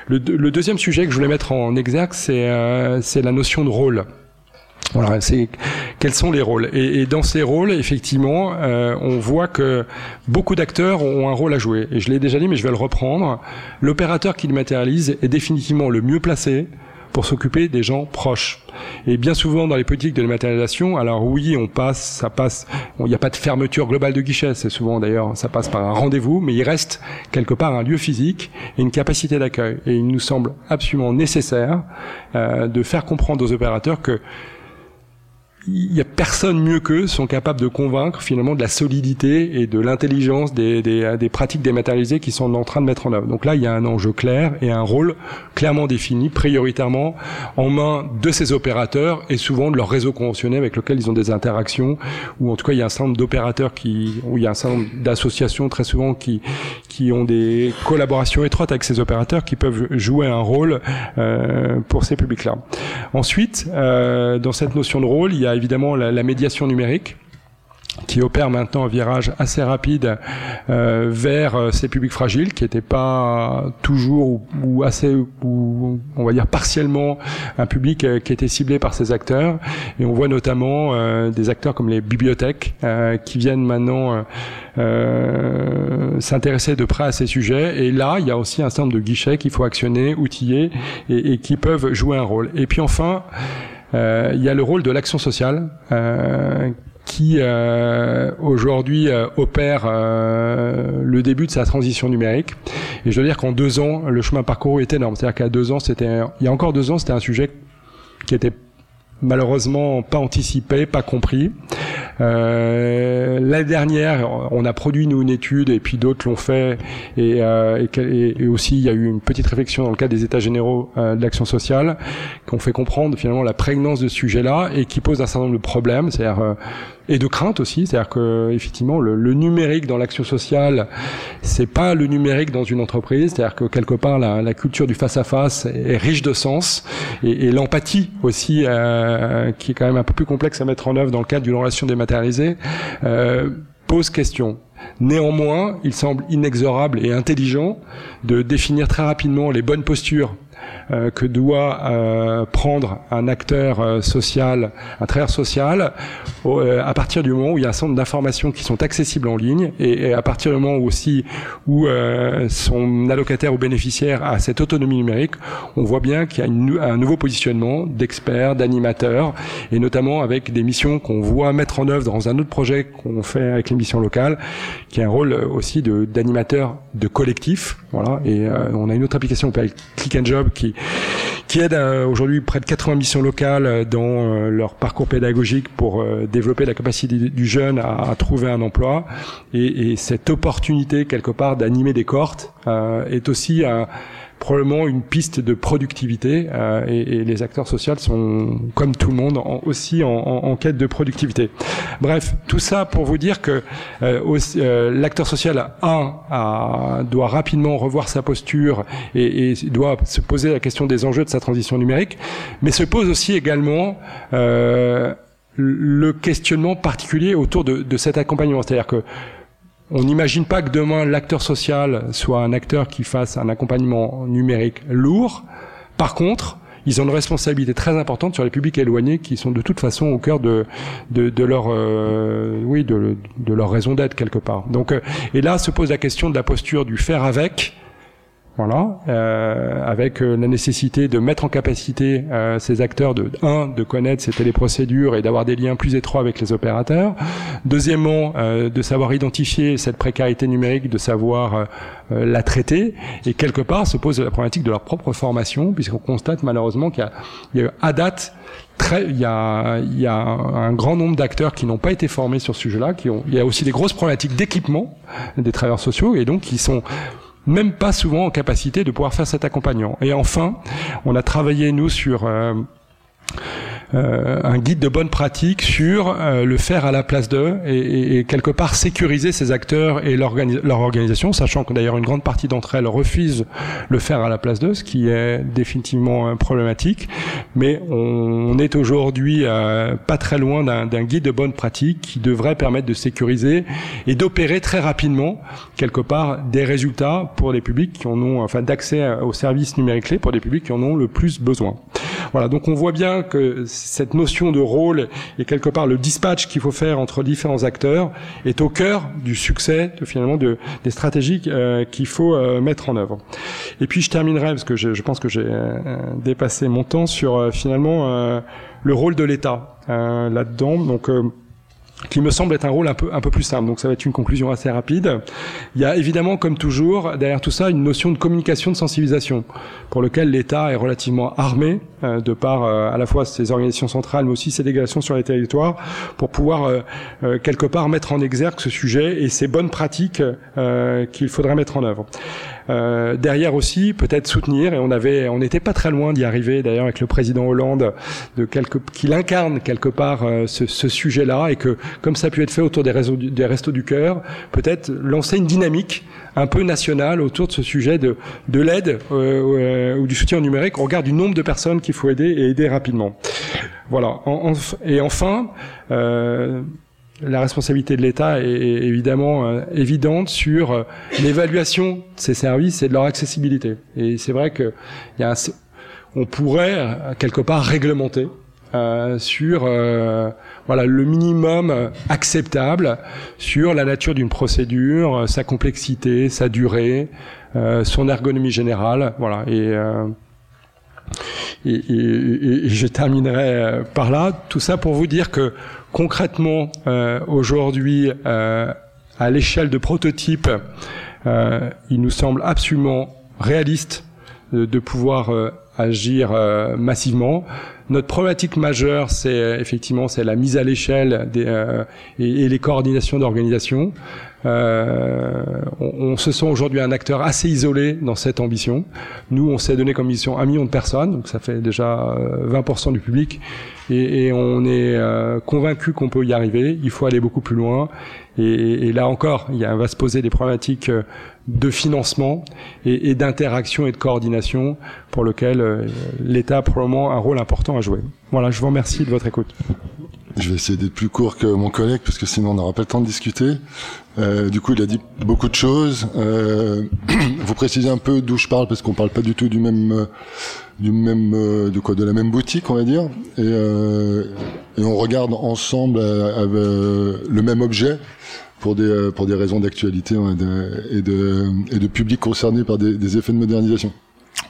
Le, deuxième sujet que je voulais mettre en exergue, c'est euh, la notion de rôle. Voilà, c'est quels sont les rôles? Et, dans ces rôles, effectivement, euh, on voit que beaucoup d'acteurs ont un rôle à jouer. Et je l'ai déjà dit, mais je vais le reprendre. L'opérateur qui le matérialise est définitivement le mieux placé pour s'occuper des gens proches. Et bien souvent dans les politiques de dématérialisation, alors oui, on passe, ça passe, il n'y a pas de fermeture globale de guichet, c'est souvent d'ailleurs, ça passe par un rendez-vous, mais il reste quelque part un lieu physique et une capacité d'accueil. Et il nous semble absolument nécessaire euh, de faire comprendre aux opérateurs que il y a personne mieux qu'eux sont capables de convaincre finalement de la solidité et de l'intelligence des, des, des, pratiques dématérialisées qui sont en train de mettre en œuvre. Donc là, il y a un enjeu clair et un rôle clairement défini, prioritairement en main de ces opérateurs et souvent de leur réseau conventionné avec lequel ils ont des interactions, ou en tout cas il y a un certain nombre d'opérateurs qui, ou il y a un certain nombre d'associations très souvent qui, qui ont des collaborations étroites avec ces opérateurs qui peuvent jouer un rôle euh, pour ces publics-là. Ensuite, euh, dans cette notion de rôle, il y a évidemment la, médiation numérique qui opère maintenant un virage assez rapide euh, vers euh, ces publics fragiles qui n'étaient pas toujours ou, assez ou on va dire partiellement un public euh, qui était ciblé par ces acteurs. Et on voit notamment des acteurs comme les bibliothèques qui viennent maintenant s'intéresser de près à ces sujets. Et là il y a aussi un certain nombre de guichets qu'il faut actionner outiller et, qui peuvent jouer un rôle. Et puis enfin il y a le rôle de l'action sociale euh, qui euh, aujourd'hui euh, opère euh, le début de sa transition numérique. Et je dois dire qu'en deux ans, le chemin parcouru est énorme. C'est-à-dire qu'à deux ans, c'était, il y a encore deux ans, c'était un sujet qui était malheureusement pas anticipé, pas compris. Euh, L'année dernière, on a produit nous une étude et puis d'autres l'ont fait et, euh, et, aussi il y a eu une petite réflexion dans le cadre des États généraux euh, de l'action sociale qui ont fait comprendre finalement la prégnance de ce sujet-là et qui pose un certain nombre de problèmes, c'est-à-dire euh, et de crainte aussi, c'est-à-dire que effectivement le, le numérique dans l'action sociale, c'est pas le numérique dans une entreprise, c'est-à-dire que quelque part la, la culture du face à face est riche de sens et, et l'empathie aussi, euh, qui est quand même un peu plus complexe à mettre en œuvre dans le cadre d'une relation dématérialisée, euh, pose question. Néanmoins, il semble inexorable et intelligent de définir très rapidement les bonnes postures euh, que doit euh, prendre un acteur euh, social, un travailleur social, à partir du moment où il y a un nombre d'informations qui sont accessibles en ligne et, à partir du moment aussi où son allocataire ou bénéficiaire a cette autonomie numérique, on voit bien qu'il y a un nouveau positionnement d'experts, d'animateurs et notamment avec des missions qu'on voit mettre en œuvre dans un autre projet qu'on fait avec les missions locales, qui est un rôle aussi d'animateur de, collectif. Voilà, et on a une autre application qui s'appelle Click and Job qui qui aide euh, aujourd'hui près de 80 missions locales euh, dans euh, leur parcours pédagogique pour développer la capacité du jeune à, trouver un emploi. Et, et, cette opportunité quelque part d'animer des cohortes est aussi un probablement une piste de productivité euh, et, et, les acteurs sociaux sont comme tout le monde en, aussi en, en, quête de productivité. Bref, tout ça pour vous dire que euh, euh, l'acteur social un a, doit rapidement revoir sa posture et, et, doit se poser la question des enjeux de sa transition numérique, mais se pose aussi également euh, le questionnement particulier autour de, de cet accompagnement, c'est-à-dire que on n'imagine pas que demain l'acteur social soit un acteur qui fasse un accompagnement numérique lourd. Par contre, ils ont une responsabilité très importante sur les publics éloignés qui sont de toute façon au cœur de de, leur euh, oui de, de, leur raison d'être quelque part. Donc euh, et là se pose la question de la posture du faire avec voilà, euh, avec euh, la nécessité de mettre en capacité euh, ces acteurs de un de connaître ces téléprocédures et d'avoir des liens plus étroits avec les opérateurs. Deuxièmement, euh, de savoir identifier cette précarité numérique, de savoir euh, euh, la traiter. Et quelque part, se pose la problématique de leur propre formation, puisqu'on constate malheureusement qu'il y, y, a à date Très, il, y a, il y a un grand nombre d'acteurs qui n'ont pas été formés sur ce sujet-là. Qui ont, il y a aussi des grosses problématiques d'équipement des travailleurs sociaux et donc qui sont même pas souvent en capacité de pouvoir faire cet accompagnement. Et enfin, on a travaillé nous sur euh, euh, un guide de bonne pratique sur euh, le faire à la place d'eux et, et, quelque part sécuriser ces acteurs et leur organisation, sachant que d'ailleurs une grande partie d'entre elles refusent le faire à la place d'eux, ce qui est définitivement problématique. Mais on, est aujourd'hui pas très loin d'un guide de bonne pratique qui devrait permettre de sécuriser et d'opérer très rapidement quelque part des résultats pour les publics qui en ont, enfin d'accès aux services numériques clés pour des publics qui en ont le plus besoin. Voilà, donc on voit bien que cette notion de rôle et quelque part le dispatch qu'il faut faire entre différents acteurs est au cœur du succès de, finalement de, des stratégies euh, qu'il faut euh, mettre en œuvre. Et puis je terminerai parce que je, pense que j'ai euh, dépassé mon temps sur finalement le rôle de l'État là-dedans. Donc qui me semble être un rôle un peu, un peu plus simple. Donc ça va être une conclusion assez rapide. Il y a évidemment, comme toujours, derrière tout ça, une notion de communication, de sensibilisation, pour lequel l'État est relativement armé, de par euh, à la fois ses organisations centrales, mais aussi ses délégations sur les territoires, pour pouvoir euh, quelque part mettre en exergue ce sujet et ces bonnes pratiques qu'il faudrait mettre en œuvre. Euh, derrière aussi, peut-être soutenir, et on avait, on n'était pas très loin d'y arriver d'ailleurs avec le président Hollande, de qu'il incarne quelque part euh, ce, ce sujet-là, et que comme ça a pu être fait autour des, réseaux, des restos du cœur, peut-être lancer une dynamique un peu nationale autour de ce sujet de, de l'aide euh, ou du soutien numérique On regarde du nombre de personnes qu'il faut aider et aider rapidement. Voilà. Et enfin. Euh, la responsabilité de l'État est, évidemment euh, évidente sur euh, l'évaluation de ces services et de leur accessibilité. Et c'est vrai que y a on pourrait quelque part réglementer sur voilà le minimum acceptable sur la nature d'une procédure, sa complexité, sa durée, son ergonomie générale, voilà et et, et, et, je terminerai par là. Tout ça pour vous dire que concrètement, euh, aujourd'hui, euh, à l'échelle de prototype, euh, il nous semble absolument réaliste de, pouvoir agir massivement. Notre problématique majeure, c'est effectivement c'est la mise à l'échelle et, et, les coordinations d'organisation. Euh, on, se sent aujourd'hui un acteur assez isolé dans cette ambition. Nous, on s'est donné comme mission un million de personnes, donc ça fait déjà 20% du public et, on est euh, convaincu qu'on peut y arriver. Il faut aller beaucoup plus loin. Et, là encore, il va se poser des problématiques euh, de financement et, d'interaction et de coordination pour lequel euh, l'État a probablement un rôle important à jouer. Voilà, je vous remercie de votre écoute. Je vais essayer d'être plus court que mon collègue parce que sinon on n'aura pas le temps de discuter. Euh, du coup, il a dit beaucoup de choses. Euh, vous précisez un peu d'où je parle parce qu'on parle pas du tout du même du même euh, de quoi de la même boutique on va dire et, euh, et on regarde ensemble euh, le même objet pour des pour des raisons d'actualité hein, et, de, et de public concerné par des, des effets de modernisation.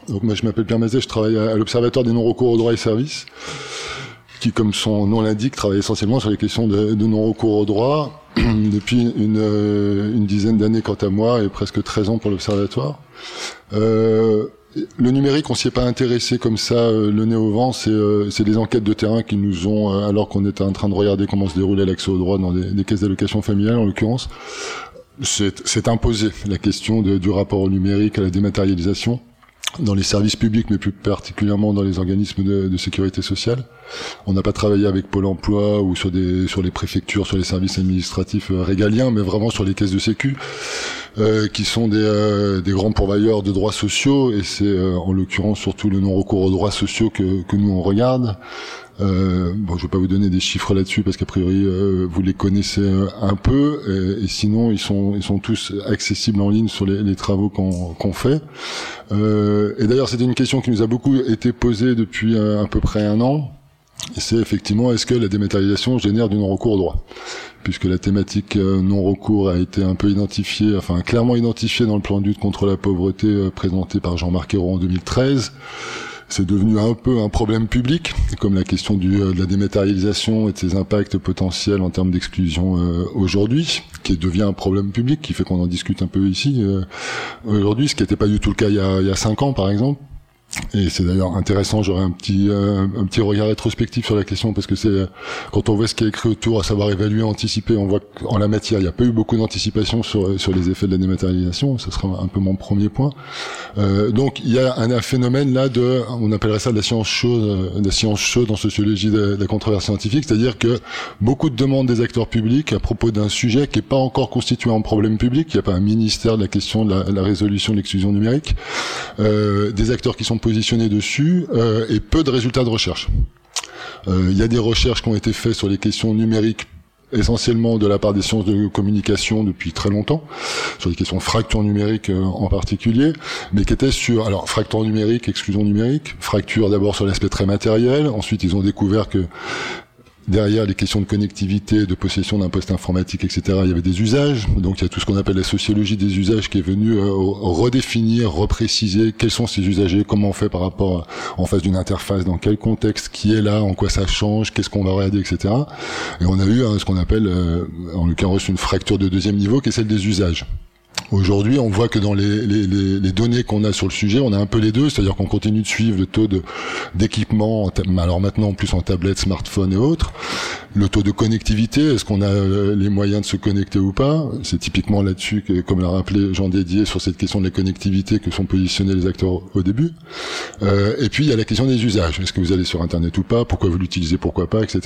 Donc moi je m'appelle Pierre Mazet, je travaille à, l'Observatoire des non-recours aux droits et services qui, comme son nom l'indique, travaille essentiellement sur les questions de, non-recours aux droits depuis une, une dizaine d'années quant à moi et presque 13 ans pour l'Observatoire. Euh, le numérique, on s'y est pas intéressé comme ça, euh, le nez au vent. C'est euh, des enquêtes de terrain qui nous ont, euh, alors qu'on était en train de regarder comment se déroulait l'accès au droit dans des, caisses d'allocation familiale, en l'occurrence, c'est imposé la question du rapport au numérique, à la dématérialisation dans les services publics, mais plus particulièrement dans les organismes de, sécurité sociale. On n'a pas travaillé avec Pôle Emploi ou sur les préfectures, sur les services administratifs régaliens, mais vraiment sur les caisses de sécu. Euh, qui sont des, euh, des, grands pourvoyeurs de droits sociaux, et c'est euh, en l'occurrence surtout le non-recours aux droits sociaux que, que nous on regarde. Euh, bon, je vais pas vous donner des chiffres là-dessus parce qu'a priori vous les connaissez un peu, et, et, sinon ils sont ils sont tous accessibles en ligne sur les, les travaux qu'on fait. et d'ailleurs, c'était une question qui nous a beaucoup été posée depuis à peu près un an c'est effectivement est-ce que la dématérialisation génère du non-recours au droit? Puisque la thématique euh, non-recours a été un peu identifiée, enfin clairement identifiée dans le plan de lutte contre la pauvreté euh, présenté par Jean-Marc Ayrault en 2013. C'est devenu un peu un problème public, comme la question du, euh, de la dématérialisation et de ses impacts potentiels en termes d'exclusion aujourd'hui, qui devient un problème public, qui fait qu'on en discute un peu ici aujourd'hui, ce qui n'était pas du tout le cas il y a, il y a cinq ans par exemple Et c'est d'ailleurs intéressant, j'aurais un petit euh, un petit regard rétrospectif sur la question parce que c'est quand on voit ce qui est écrit autour, à savoir évaluer, anticiper, on voit qu'en la matière, il n'y a pas eu beaucoup d'anticipation sur sur les effets de la dématérialisation. Ce sera un peu mon premier point. Euh, donc il y a un, phénomène là de, on appellerait ça de la science chaude, euh, de la science chaude en sociologie de, de la controverse scientifique, c'est-à-dire que beaucoup de demandes des acteurs publics à propos d'un sujet qui n'est pas encore constitué en problème public, il n'y a pas un ministère de la question de la, la résolution de l'exclusion numérique, euh, des acteurs qui sont positionner dessus euh, et peu de résultats de recherche. Euh, il y a des recherches qui ont été faites sur les questions numériques essentiellement de la part des sciences de communication depuis très longtemps, sur les questions de fracture numérique euh, en particulier, mais qui étaient sur, alors fracture numérique, exclusion numérique, fracture d'abord sur l'aspect très matériel, ensuite ils ont découvert que Derrière les questions de connectivité, de possession d'un poste informatique, etc., il y avait des usages. Donc il y a tout ce qu'on appelle la sociologie des usages qui est venu euh, redéfinir, repréciser quels sont ces usagers, comment on fait par rapport en face d'une interface, dans quel contexte, qui est là, en quoi ça change, qu'est-ce qu'on va regarder, etc. Et on a eu hein, ce qu'on appelle, euh, en l'occurrence, une fracture de deuxième niveau qui est celle des usages. Aujourd'hui, on voit que dans les, les, les données qu'on a sur le sujet, on a un peu les deux, c'est-à-dire qu'on continue de suivre le taux d'équipement, alors maintenant en plus en tablette, smartphone et autres, le taux de connectivité, est-ce qu'on a euh, les moyens de se connecter ou pas? C'est typiquement là-dessus comme l'a rappelé Jean Dédier, sur cette question de la connectivité que sont positionnés les acteurs au début. Euh, et puis il y a la question des usages. Est-ce que vous allez sur Internet ou pas? Pourquoi vous l'utilisez? Pourquoi pas? Etc.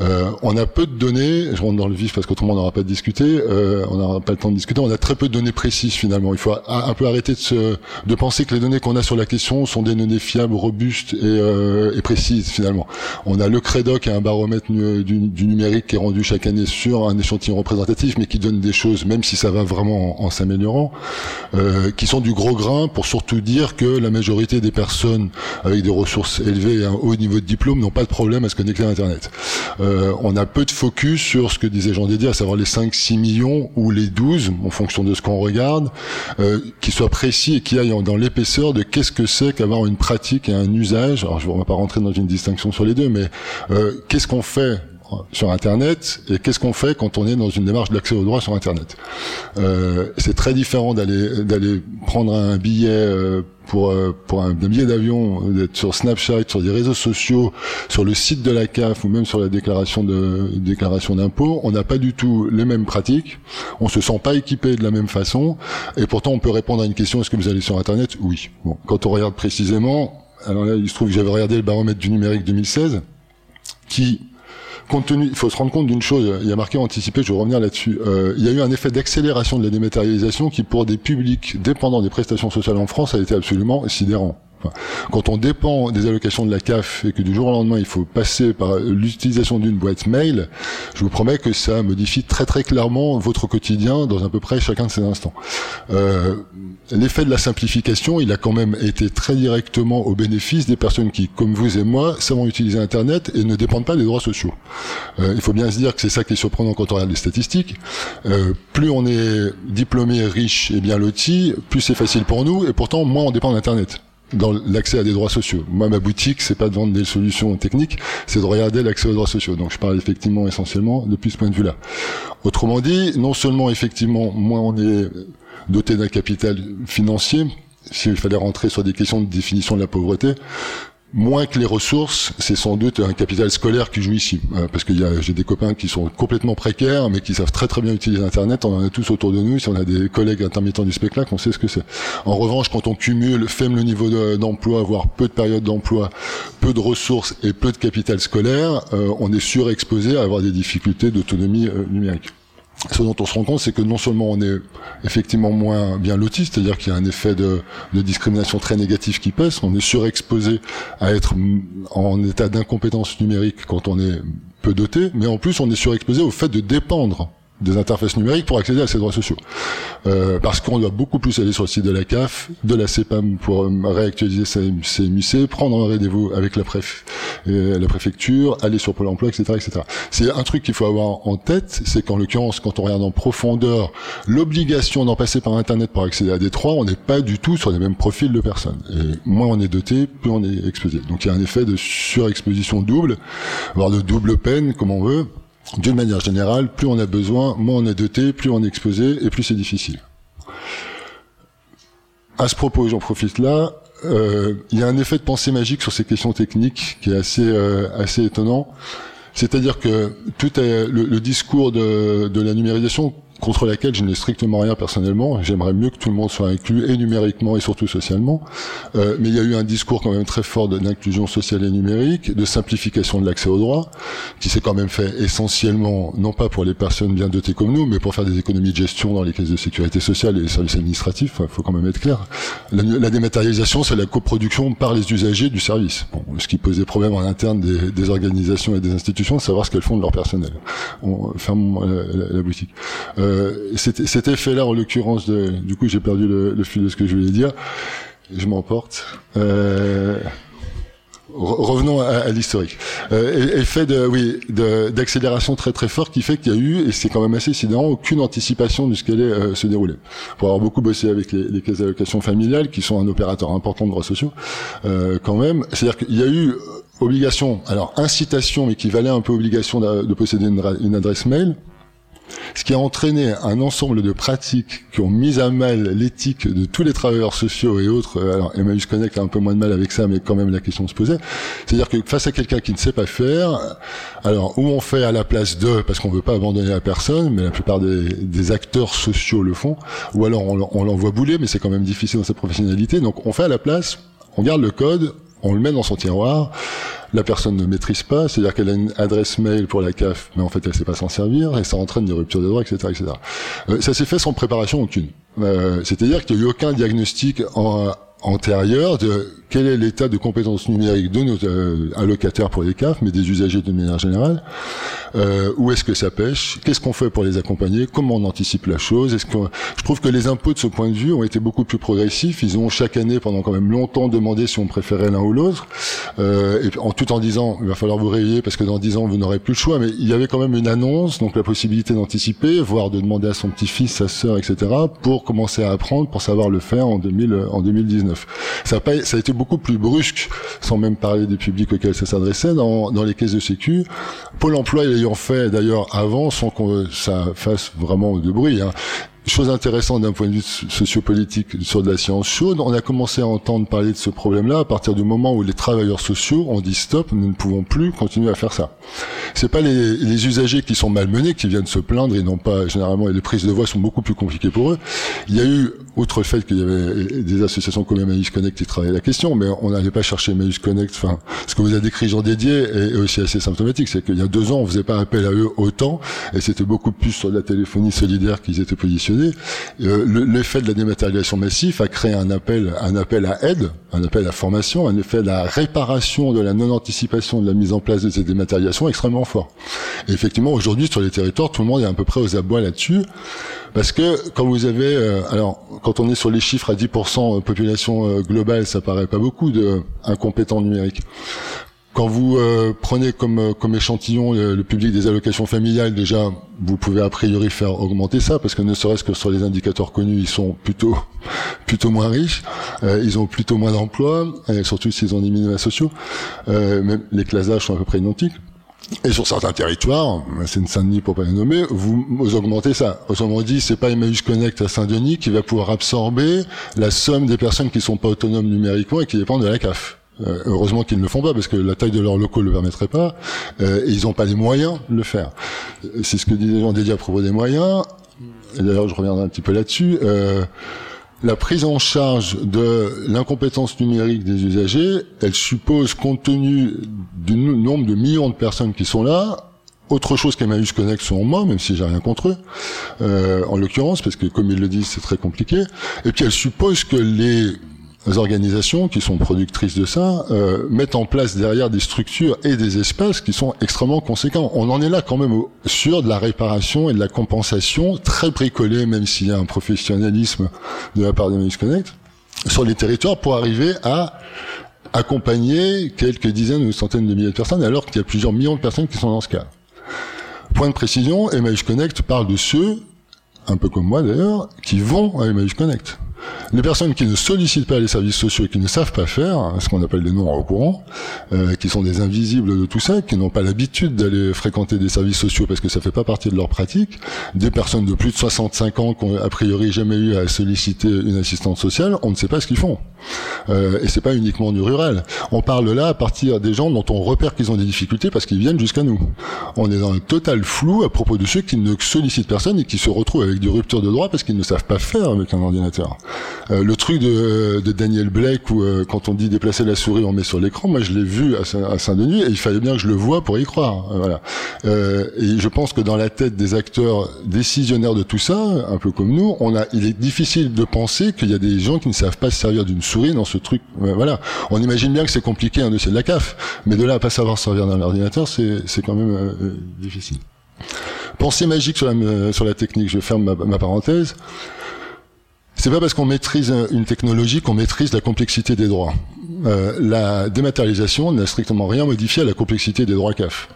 Euh, on a peu de données. Je rentre dans le vif parce qu'autrement on n'aura pas de discuter. Euh, on n'aura pas le temps de discuter. On a très peu de données précises finalement. Il faut un peu arrêter de, se, de penser que les données qu'on a sur la question sont des données fiables, robustes et, euh, et précises finalement. On a le Credoc un baromètre du, numérique qui est rendu chaque année sur un échantillon représentatif, mais qui donne des choses, même si ça va vraiment en, s'améliorant, euh, qui sont du gros grain pour surtout dire que la majorité des personnes avec des ressources élevées et un haut niveau de diplôme n'ont pas de problème à se connecter à Internet. Euh, on a peu de focus sur ce que disait Jean Dédier, à savoir les 5-6 millions ou les 12, en fonction de ce qu'on regarde, euh, qui soient précis et qui aillent dans l'épaisseur de qu'est-ce que c'est qu'avoir une pratique et un usage. Alors je ne vais pas rentrer dans une distinction sur les deux, mais euh, qu'est-ce qu'on fait sur Internet et qu'est-ce qu'on fait quand on est dans une démarche d'accès au droit sur Internet? Euh, c'est très différent d'aller d'aller prendre un billet euh, pour euh, pour un, billet d'avion, d'être sur Snapchat, sur des réseaux sociaux, sur le site de la CAF ou même sur la déclaration de déclaration d'impôt. On n'a pas du tout les mêmes pratiques. On se sent pas équipé de la même façon et pourtant on peut répondre à une question est-ce que vous allez sur Internet? Oui. Bon, quand on regarde précisément, alors là il se trouve que j'avais regardé le baromètre du numérique 2016 qui compte tenu, il faut se rendre compte d'une chose, il y a marqué anticipé, je vais revenir là-dessus. Euh, il y a eu un effet d'accélération de la dématérialisation qui, pour des publics dépendants des prestations sociales en France, a été absolument sidérant quand on dépend des allocations de la CAF et que du jour au lendemain il faut passer par l'utilisation d'une boîte mail, je vous promets que ça modifie très très clairement votre quotidien dans à peu près chacun de ces instants. Euh, L'effet de la simplification, il a quand même été très directement au bénéfice des personnes qui, comme vous et moi, savent utiliser Internet et ne dépendent pas des droits sociaux. Euh, il faut bien se dire que c'est ça qui est surprenant quand on regarde les statistiques. Euh, plus on est diplômé, riche et bien loti, plus c'est facile pour nous et pourtant moins on dépend d'Internet dans l'accès à des droits sociaux. Moi, ma boutique, c'est pas de vendre des solutions techniques, c'est de regarder l'accès aux droits sociaux. Donc, je parle effectivement essentiellement depuis ce point de vue-là. Autrement dit, non seulement effectivement, moins on est doté d'un capital financier, s'il fallait rentrer sur des questions de définition de la pauvreté, Moins que les ressources, c'est sans doute un capital scolaire qui joue ici, euh, parce que j'ai des copains qui sont complètement précaires, mais qui savent très très bien utiliser Internet. On en a tous autour de nous. Si on a des collègues intermittents du spectacle, on sait ce que c'est. En revanche, quand on cumule faible niveau d'emploi, voire peu de période d'emploi, peu de ressources et peu de capital scolaire, euh, on est surexposé à avoir des difficultés d'autonomie euh, numérique ce dont on se rend compte, c'est que non seulement on est effectivement moins bien loti, c'est-à-dire qu'il y a un effet de, de, discrimination très négatif qui pèse, on est surexposé à être en état d'incompétence numérique quand on est peu doté, mais en plus on est surexposé au fait de dépendre des interfaces numériques pour accéder à ces droits sociaux. Euh, parce qu'on doit beaucoup plus aller sur le site de la CAF, de la CEPAM pour réactualiser ses MUC, prendre un rendez-vous avec la, préf, euh, la préfecture, aller sur Pôle emploi, etc. etc. C'est un truc qu'il faut avoir en tête, c'est qu'en l'occurrence, quand on regarde en profondeur l'obligation d'en passer par Internet pour accéder à des droits, on n'est pas du tout sur les mêmes profils de personnes. Et moins on est doté, plus on est exposé. Donc il y a un effet de surexposition double, voire de double peine, comme on veut, d'une manière générale, plus on a besoin, moins on est doté, plus on est exposé et plus c'est difficile. À ce propos, j'en profite là, euh, il y a un effet de pensée magique sur ces questions techniques qui est assez euh, assez étonnant. C'est-à-dire que tout le, le discours de, de la numérisation contre laquelle je n'ai strictement rien personnellement. J'aimerais mieux que tout le monde soit inclus, et numériquement et surtout socialement. Euh, mais il y a eu un discours quand même très fort d'inclusion sociale et numérique, de simplification de l'accès aux droits, qui s'est quand même fait essentiellement, non pas pour les personnes bien dotées comme nous, mais pour faire des économies de gestion dans les caisses de sécurité sociale et les services administratifs. Il faut quand même être clair. La, dématérialisation, c'est la coproduction par les usagers du service. Bon, ce qui pose des problèmes en interne des, organisations et des institutions, de savoir ce qu'elles font de leur personnel. On ferme la, la, la boutique. Euh, euh, cet effet-là, en l'occurrence, du coup, j'ai perdu le, le, fil de ce que je voulais dire. Je m'emporte. Euh, revenons à, à l'historique. Euh, effet de, oui, d'accélération très très fort qui fait qu'il y a eu, et c'est quand même assez sidérant, aucune anticipation de ce qui allait euh, se dérouler. Pour avoir beaucoup bossé avec les, les caisses d'allocation familiale, qui sont un opérateur important de droits sociaux, euh, quand même, c'est-à-dire qu'il y a eu obligation, alors incitation, mais qui valait un peu obligation de, de posséder une, une adresse mail, ce qui a entraîné un ensemble de pratiques qui ont mis à mal l'éthique de tous les travailleurs sociaux et autres. Alors Emmaüs Connect a un peu moins de mal avec ça, mais quand même la question se posait. C'est-à-dire que face à quelqu'un qui ne sait pas faire, alors où on fait à la place de, parce qu'on veut pas abandonner la personne, mais la plupart des, des acteurs sociaux le font, ou alors on, on l'envoie bouler, mais c'est quand même difficile dans sa professionnalité. Donc on fait à la place, on garde le code, on le met dans son tiroir, la personne ne maîtrise pas, c'est-à-dire qu'elle a une adresse mail pour la CAF, mais en fait elle sait pas s'en servir, et ça entraîne des ruptures de droits, etc. etc. Euh, ça s'est fait sans préparation aucune. Euh, c'est-à-dire qu'il n'y a eu aucun diagnostic en, antérieur de quel est l'état de compétences numériques de nos euh, allocataires pour les CAF, mais des usagers de manière générale. Euh, où est-ce que ça pêche Qu'est-ce qu'on fait pour les accompagner Comment on anticipe la chose Est-ce que je trouve que les impôts de ce point de vue ont été beaucoup plus progressifs. Ils ont chaque année, pendant quand même longtemps, demandé si on préférait l'un ou l'autre, euh, tout en disant il va falloir vous réveiller parce que dans dix ans vous n'aurez plus le choix. Mais il y avait quand même une annonce, donc la possibilité d'anticiper, voire de demander à son petit-fils, sa sœur, etc., pour commencer à apprendre, pour savoir le faire en 2000, en 2019. Ça a, pas, ça a été beaucoup plus brusque, sans même parler des publics auxquels ça s'adressait, dans, dans les caisses de sécu. Pôle emploi l'ayant fait d'ailleurs avant, sans que ça fasse vraiment de bruit. Hein. Chose intéressante d'un point de vue sociopolitique sur de la science chaude, on a commencé à entendre parler de ce problème-là à partir du moment où les travailleurs sociaux ont dit stop, nous ne pouvons plus continuer à faire ça. C'est pas les, les, usagers qui sont malmenés qui viennent se plaindre et non pas généralement les prises de voix sont beaucoup plus compliquées pour eux. Il y a eu, outre le fait qu'il y avait des associations comme Emmaüs Connect qui travaillaient la question, mais on n'allait pas chercher Emmaüs Connect. Enfin, ce que vous avez décrit Jean Dédié est aussi assez symptomatique, c'est qu'il y a deux ans on faisait pas appel à eux autant et c'était beaucoup plus sur la téléphonie solidaire qu'ils étaient positionnés euh, l'effet de la dématérialisation massive a créé un appel, un appel à aide, un appel à formation, un effet de la réparation de la non-anticipation de la mise en place de ces dématérialisations extrêmement fort. Et effectivement, aujourd'hui, sur les territoires, tout le monde est à peu près aux abois là-dessus, parce que quand vous avez, euh, alors, quand on est sur les chiffres à 10% population euh, globale, ça paraît pas beaucoup de incompétents numériques. Quand vous euh, prenez comme, euh, comme échantillon le, le, public des allocations familiales, déjà, vous pouvez a priori faire augmenter ça, parce que ne serait-ce que sur les indicateurs connus, ils sont plutôt plutôt moins riches, euh, ils ont plutôt moins d'emplois, surtout s'ils ont des minima sociaux. Euh, même les classes d'âge sont à peu près identiques. Et sur certains territoires, c'est une Saint-Denis pour pas les nommer, vous, augmentez ça. Autrement dit, c'est pas Emmaüs Connect à Saint-Denis qui va pouvoir absorber la somme des personnes qui sont pas autonomes numériquement et qui dépendent de la CAF. Euh, heureusement qu'ils ne le font pas parce que la taille de leurs locaux ne le permettrait pas euh, et ils n'ont pas les moyens de le faire. C'est ce que disait Jean Dédié à propos des moyens. D'ailleurs, je reviendrai un petit peu là-dessus. Euh, la prise en charge de l'incompétence numérique des usagers, elle suppose, compte tenu du nombre de millions de personnes qui sont là, autre chose qu'Emmaüs Connect selon moi, même si j'ai rien contre eux, euh, en l'occurrence, parce que comme ils le disent, c'est très compliqué. Et puis elle suppose que les organisations qui sont productrices de ça euh, mettent en place derrière des structures et des espaces qui sont extrêmement conséquents. On en est là quand même sur de la réparation et de la compensation très bricolée, même s'il y a un professionnalisme de la part de Connect, sur les territoires pour arriver à accompagner quelques dizaines ou centaines de milliers de personnes alors qu'il y a plusieurs millions de personnes qui sont dans ce cas. Point de précision, Emmaüs Connect parle de ceux, un peu comme moi d'ailleurs, qui vont à Emmaüs Connect. Les personnes qui ne sollicitent pas les services sociaux et qui ne savent pas faire, ce qu'on appelle des non au courant, euh, qui sont des invisibles de tout ça, qui n'ont pas l'habitude d'aller fréquenter des services sociaux parce que ça fait pas partie de leur pratique, des personnes de plus de 65 ans qui ont a priori jamais eu à solliciter une assistante sociale, on ne sait pas ce qu'ils font. Euh, et c'est pas uniquement du rural. On parle là à partir des gens dont on repère qu'ils ont des difficultés parce qu'ils viennent jusqu'à nous. On est dans un total flou à propos de ceux qui ne sollicitent personne et qui se retrouvent avec des ruptures de droit parce qu'ils ne savent pas faire avec un ordinateur. Euh, le truc de, de, Daniel Blake où euh, quand on dit déplacer la souris on met sur l'écran, moi je l'ai vu à Saint-Denis et il fallait bien que je le vois pour y croire. Euh, voilà. Euh, et je pense que dans la tête des acteurs décisionnaires de tout ça, un peu comme nous, on a, il est difficile de penser qu'il y a des gens qui ne savent pas se servir d'une souris dans ce truc. voilà. On imagine bien que c'est compliqué un dossier de la CAF, mais de là à pas savoir servir d'un ordinateur, c'est quand même difficile. Pensée magique sur la, sur la technique, je ferme ma parenthèse. C'est pas parce qu'on maîtrise une technologie qu'on maîtrise la complexité des droits. Euh, la dématérialisation n'a strictement rien modifié à la complexité des droits CAF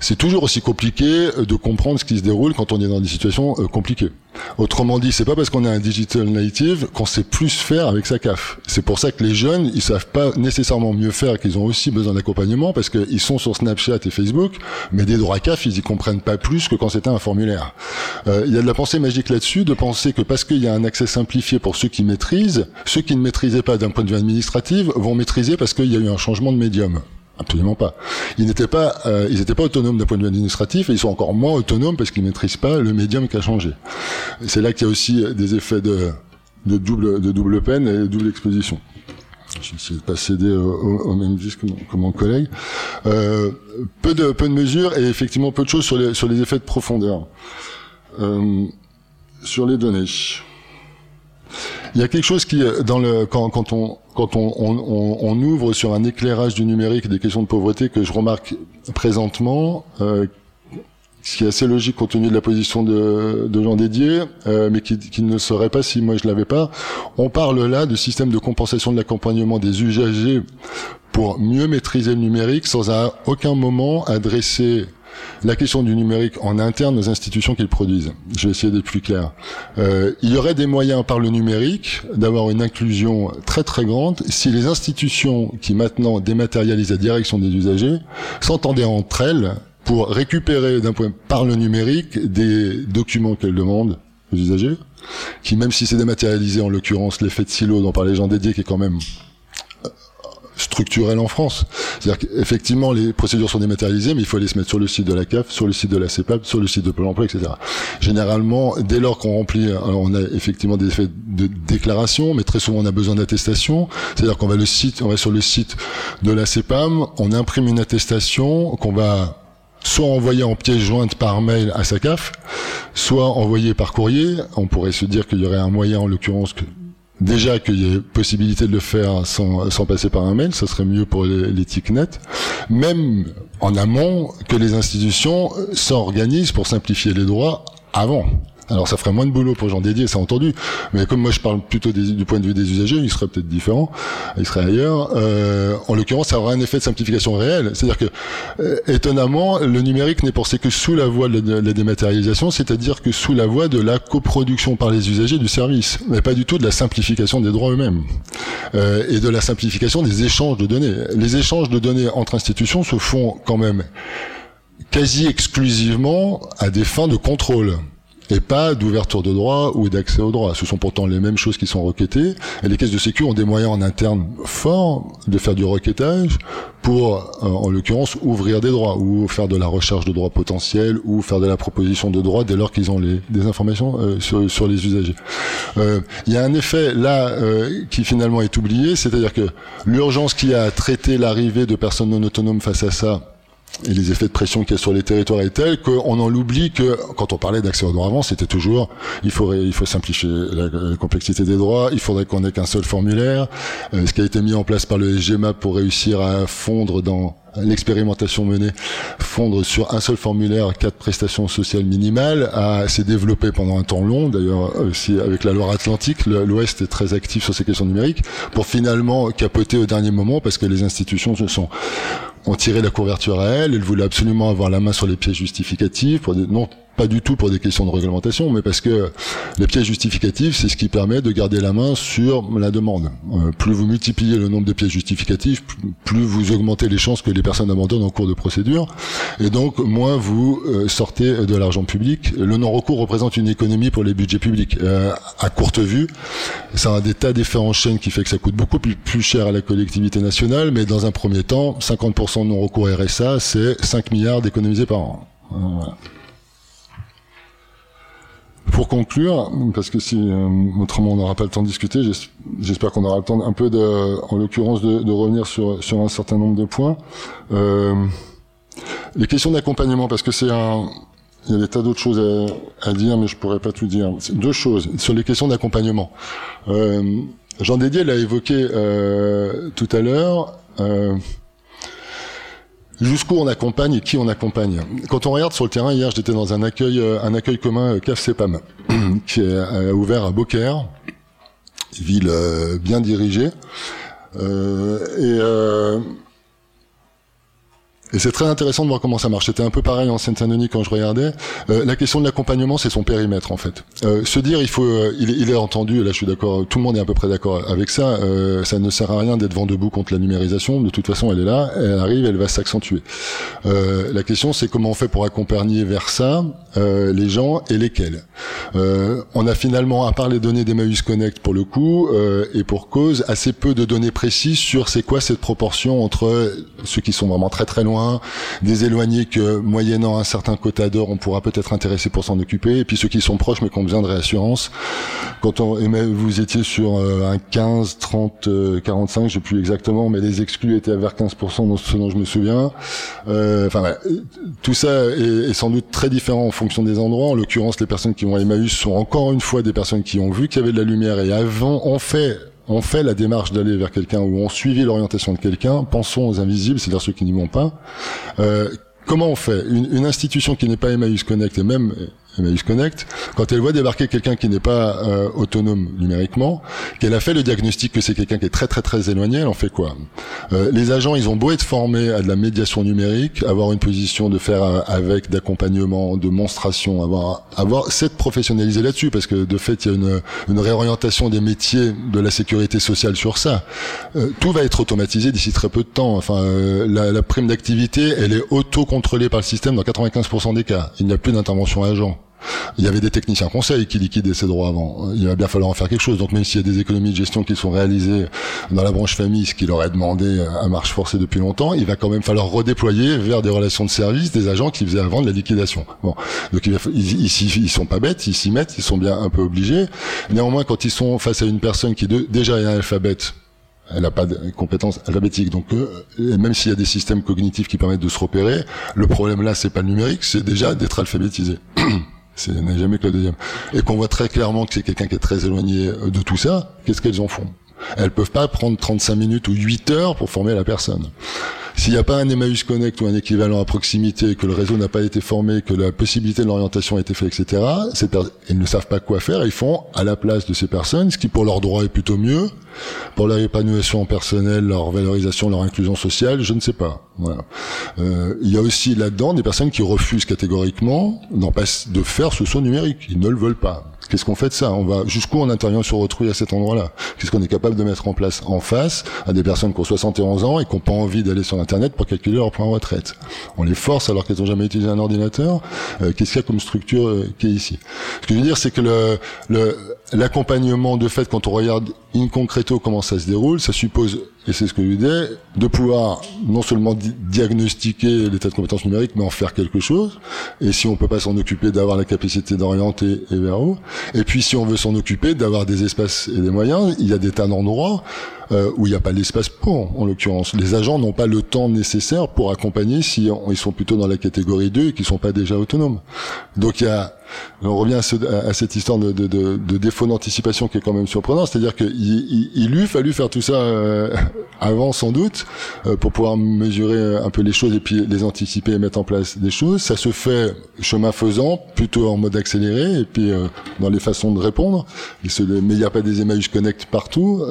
c'est toujours aussi compliqué euh, de comprendre ce qui se déroule quand on est dans des situations euh, compliquées. Autrement dit, c'est pas parce qu'on est un digital native qu'on sait plus faire avec sa CAF. C'est pour ça que les jeunes, ils savent pas nécessairement mieux faire, qu'ils ont aussi besoin d'accompagnement parce qu'ils sont sur Snapchat et Facebook, mais des droits CAF, ils y comprennent pas plus que quand c'était un formulaire. Euh, il y a de la pensée magique là-dessus, de penser que parce qu'il y a un accès simplifié pour ceux qui maîtrisent, ceux qui ne maîtrisaient pas d'un point de vue administratif vont maîtriser parce qu'il y a eu un changement de médium. Absolument pas. Ils n'étaient pas, euh, ils n'étaient pas autonomes d'un point de vue administratif et ils sont encore moins autonomes parce qu'ils maîtrisent pas le médium qui a changé. C'est là qu'il y a aussi des effets de, de double, de double peine et de double exposition. Je vais essayer de pas céder au, même disque que mon, collègue. Euh, peu de peu de mesures et effectivement peu de choses sur les sur les effets de profondeur. Euh, sur les données. Il y a quelque chose qui, dans le, quand, quand on, quand on, on, on, ouvre sur un éclairage du numérique des questions de pauvreté que je remarque présentement, euh, ce qui est assez logique compte tenu de la position de, de Jean Dédier, euh, mais qui, qui, ne serait pas si moi je l'avais pas. On parle là de système de compensation de l'accompagnement des usagers pour mieux maîtriser le numérique sans à aucun moment adresser la question du numérique en interne aux institutions qui le produisent. Je vais essayer d'être plus clair. Euh, il y aurait des moyens par le numérique d'avoir une inclusion très très grande si les institutions qui maintenant dématérialisent la direction des usagers s'entendaient entre elles pour récupérer par le numérique des documents qu'elles demandent aux usagers, qui même si c'est dématérialisé en l'occurrence l'effet de silo dont parlait Jean Dédier qui est quand même structurel en France. C'est-à-dire qu'effectivement, les procédures sont dématérialisées, mais il faut les se mettre sur le site de la CAF, sur le site de la CEPAP, sur le site de Pôle emploi, etc. Généralement, dès lors qu'on remplit, alors on a effectivement des effets de déclaration, mais très souvent on a besoin d'attestation. C'est-à-dire qu'on va le site, on va sur le site de la CEPAM, on imprime une attestation qu'on va soit envoyer en pièce jointe par mail à sa CAF, soit envoyer par courrier. On pourrait se dire qu'il y aurait un moyen, en l'occurrence, que déjà qu'il y ait possibilité de le faire sans, sans passer par un mail, ça serait mieux pour l'éthique nette. Même en amont, que les institutions s'organisent pour simplifier les droits avant. Alors ça ferait moins de boulot pour Jean Dédier, c'est entendu. Mais comme moi je parle plutôt du point de vue des usagers, il serait peut-être différent, il serait ailleurs. Euh, en l'occurrence, ça aura un effet de simplification réel. C'est-à-dire que, euh, étonnamment, le numérique n'est pensé que sous la voie de la, dématérialisation, c'est-à-dire que sous la voie de la coproduction par les usagers du service, mais pas du tout de la simplification des droits eux-mêmes euh, et de la simplification des échanges de données. Les échanges de données entre institutions se font quand même quasi exclusivement à des fins de contrôle et pas d'ouverture de droit ou d'accès au droit. Ce sont pourtant les mêmes choses qui sont requêtées. Et les caisses de sécu ont des moyens en interne forts de faire du requêtage pour, euh, en l'occurrence, ouvrir des droits ou faire de la recherche de droits potentiels ou faire de la proposition de droits dès lors qu'ils ont les, des informations euh, sur, sur, les usagers. Euh, il y a un effet là qui finalement est oublié, c'est-à-dire que l'urgence qui a traité l'arrivée de personnes non autonomes face à ça et les effets de pression qu'il y a sur les territoires est tel qu'on en oublie que quand on parlait d'accès aux droits avant, c'était toujours il faudrait il faut simplifier la, complexité des droits, il faudrait qu'on ait qu'un seul formulaire. Euh, ce qui a été mis en place par le SGMA pour réussir à fondre dans l'expérimentation menée, fondre sur un seul formulaire quatre prestations sociales minimales, s'est développé pendant un temps long. D'ailleurs, aussi avec la Loire-Atlantique, l'Ouest est très actif sur ces questions numériques, pour finalement capoter au dernier moment parce que les institutions se sont ont tiré la couverture à elle. Elle voulait absolument avoir la main sur les pièces justificatives pour dire non, pas du tout pour des questions de réglementation, mais parce que les pièces justificatives, c'est ce qui permet de garder la main sur la demande. Euh, plus vous multipliez le nombre de pièces justificatives, plus vous augmentez les chances que les personnes abandonnent en cours de procédure, et donc moins vous euh, sortez de l'argent public. Le non-recours représente une économie pour les budgets publics. Euh, à courte vue, ça a des tas d'effets en chaîne qui fait que ça coûte beaucoup plus, cher à la collectivité nationale, mais dans un premier temps, 50% de non-recours RSA, c'est 5 milliards d'économisés par an. Voilà. Pour conclure, parce que si euh, autrement on n'aura pas le temps de discuter, j'espère qu'on aura le temps un peu de, en l'occurrence, de, de, revenir sur, sur un certain nombre de points. Euh, les questions d'accompagnement, parce que c'est un, il y a des tas d'autres choses à, à, dire, mais je pourrais pas tout dire. Deux choses sur les questions d'accompagnement. Euh, Jean Dédier l'a évoqué euh, tout à l'heure. Euh, jusqu'où on accompagne et qui on accompagne. Quand on regarde sur le terrain, hier j'étais dans un accueil, euh, un accueil commun euh, CAF CEPAM, qui est euh, ouvert à Beaucaire, ville bien dirigée. et et c'est très intéressant de voir comment ça marche. C'était un peu pareil en Seine-Saint-Denis quand je regardais. Euh, la question de l'accompagnement, c'est son périmètre en fait. Euh, se dire, il faut, euh, il, il, est entendu. Là, je suis d'accord. Tout le monde est à peu près d'accord avec ça. Euh, ça ne sert à rien d'être vent debout contre la numérisation. De toute façon, elle est là. Elle arrive, elle va s'accentuer. Euh, la question, c'est comment on fait pour accompagner vers ça les gens et lesquels. on a finalement, à part les données d'Emmaüs Connect pour le coup, et pour cause, assez peu de données précises sur c'est quoi cette proportion entre ceux qui sont vraiment très très loin des éloignés que, moyennant un certain quota d'or, on pourra peut-être intéresser pour s'en occuper, et puis ceux qui sont proches mais qui ont besoin de réassurance. Quand on, vous étiez sur euh, un 15, 30, 45, je sais plus exactement, mais les exclus étaient vers 15% dans ce dont je me souviens. Euh, enfin, tout ça est, sans doute très différent en fonction des endroits. En l'occurrence, les personnes qui vont à Emmaüs sont encore une fois des personnes qui ont vu qu'il y avait de la lumière et avant ont fait on fait la démarche d'aller vers quelqu'un ou on suivi l'orientation de quelqu'un, pensons aux invisibles, c'est-à-dire ceux qui n'y vont pas. Euh, comment on fait? Une, une, institution qui n'est pas Emmaüs Connect et même Emmaüs Connect, quand elle voit débarquer quelqu'un qui n'est pas euh, autonome numériquement, qu'elle a fait le diagnostic que c'est quelqu'un qui est très très très éloigné, elle en fait quoi? Euh, Les agents, ils ont beau être formés à de la médiation numérique, avoir une position de faire euh, avec d'accompagnement, de monstration, avoir avoir s'être professionnalisé là-dessus, parce que de fait, il y a une, une réorientation des métiers de la sécurité sociale sur ça. Euh, tout va être automatisé d'ici très peu de temps. Enfin, euh, la, la prime d'activité, elle est auto-contrôlée par le système dans 95% des cas. Il n'y a plus d'intervention agent. Il y avait des techniciens conseils qui liquidaient ces droits avant. Il va bien falloir en faire quelque chose. Donc même s'il y a des économies de gestion qui sont réalisées dans la branche famille, ce qui leur est demandé à marche forcée depuis longtemps, il va quand même falloir redéployer vers des relations de service des agents qui faisaient avant de la liquidation. Bon, donc ils, ils, ils, sont pas bêtes, ils s'y mettent, ils sont bien un peu obligés. Néanmoins, quand ils sont face à une personne qui de, déjà est analphabète, elle n'a pas de compétences alphabétiques. Donc, euh, même s'il y a des systèmes cognitifs qui permettent de se repérer, le problème là, c'est pas le numérique, c'est déjà d'être alphabétisé. Ce n'est jamais que deuxième. Et qu'on voit très clairement que c'est quelqu'un qui est très éloigné euh, de tout ça, qu'est-ce qu'elles en font? Elles peuvent pas prendre 35 minutes ou 8 heures pour former la personne. S'il n'y a pas un Emmaüs Connect ou un équivalent à proximité, que le réseau n'a pas été formé, que la possibilité de l'orientation a été faite, etc., ils ne savent pas quoi faire, ils font à la place de ces personnes, ce qui pour leurs droits est plutôt mieux, pour leur épanouissement personnel, leur valorisation, leur inclusion sociale, je ne sais pas. Euh, il y a aussi là-dedans des personnes qui refusent catégoriquement de faire ce saut numérique. Ils ne le veulent pas. Qu'est-ce qu'on fait de ça? On va jusqu'où on intervient sur autrui à cet endroit-là? Qu'est-ce qu'on est capable de mettre en place en face à des personnes qui ont 71 ans et qui n'ont pas envie d'aller sur Internet pour calculer leur point de retraite? On les force alors qu'elles n'ont jamais utilisé un ordinateur? Euh, qu'est-ce qu'il y a comme structure euh, qui est ici? Ce que je veux dire, c'est que le, le l'accompagnement de fait, quand on regarde in concreto comment ça se déroule, ça suppose, et c'est ce que je disais, de pouvoir non seulement diagnostiquer l'état de compétences numériques, mais en faire quelque chose. Et si on peut pas s'en occuper, d'avoir la capacité d'orienter et vers où. Et puis si on veut s'en occuper, d'avoir des espaces et des moyens, il y a des tas d'endroits euh, où il n'y a pas l'espace pour, en l'occurrence. Les agents n'ont pas le temps nécessaire pour accompagner si ils sont plutôt dans la catégorie 2 et qui sont pas déjà autonomes. Donc il y a on revient à, cette histoire de, défaut d'anticipation qui est quand même surprenant, c'est-à-dire qu'il il, il eût fallu faire tout ça euh, avant sans doute euh, pour pouvoir mesurer un peu les choses et puis les anticiper et mettre en place des choses. Ça se fait chemin faisant, plutôt en mode accéléré et puis euh, dans les façons de répondre. mais il n'y a pas des Emmaüs Connect partout.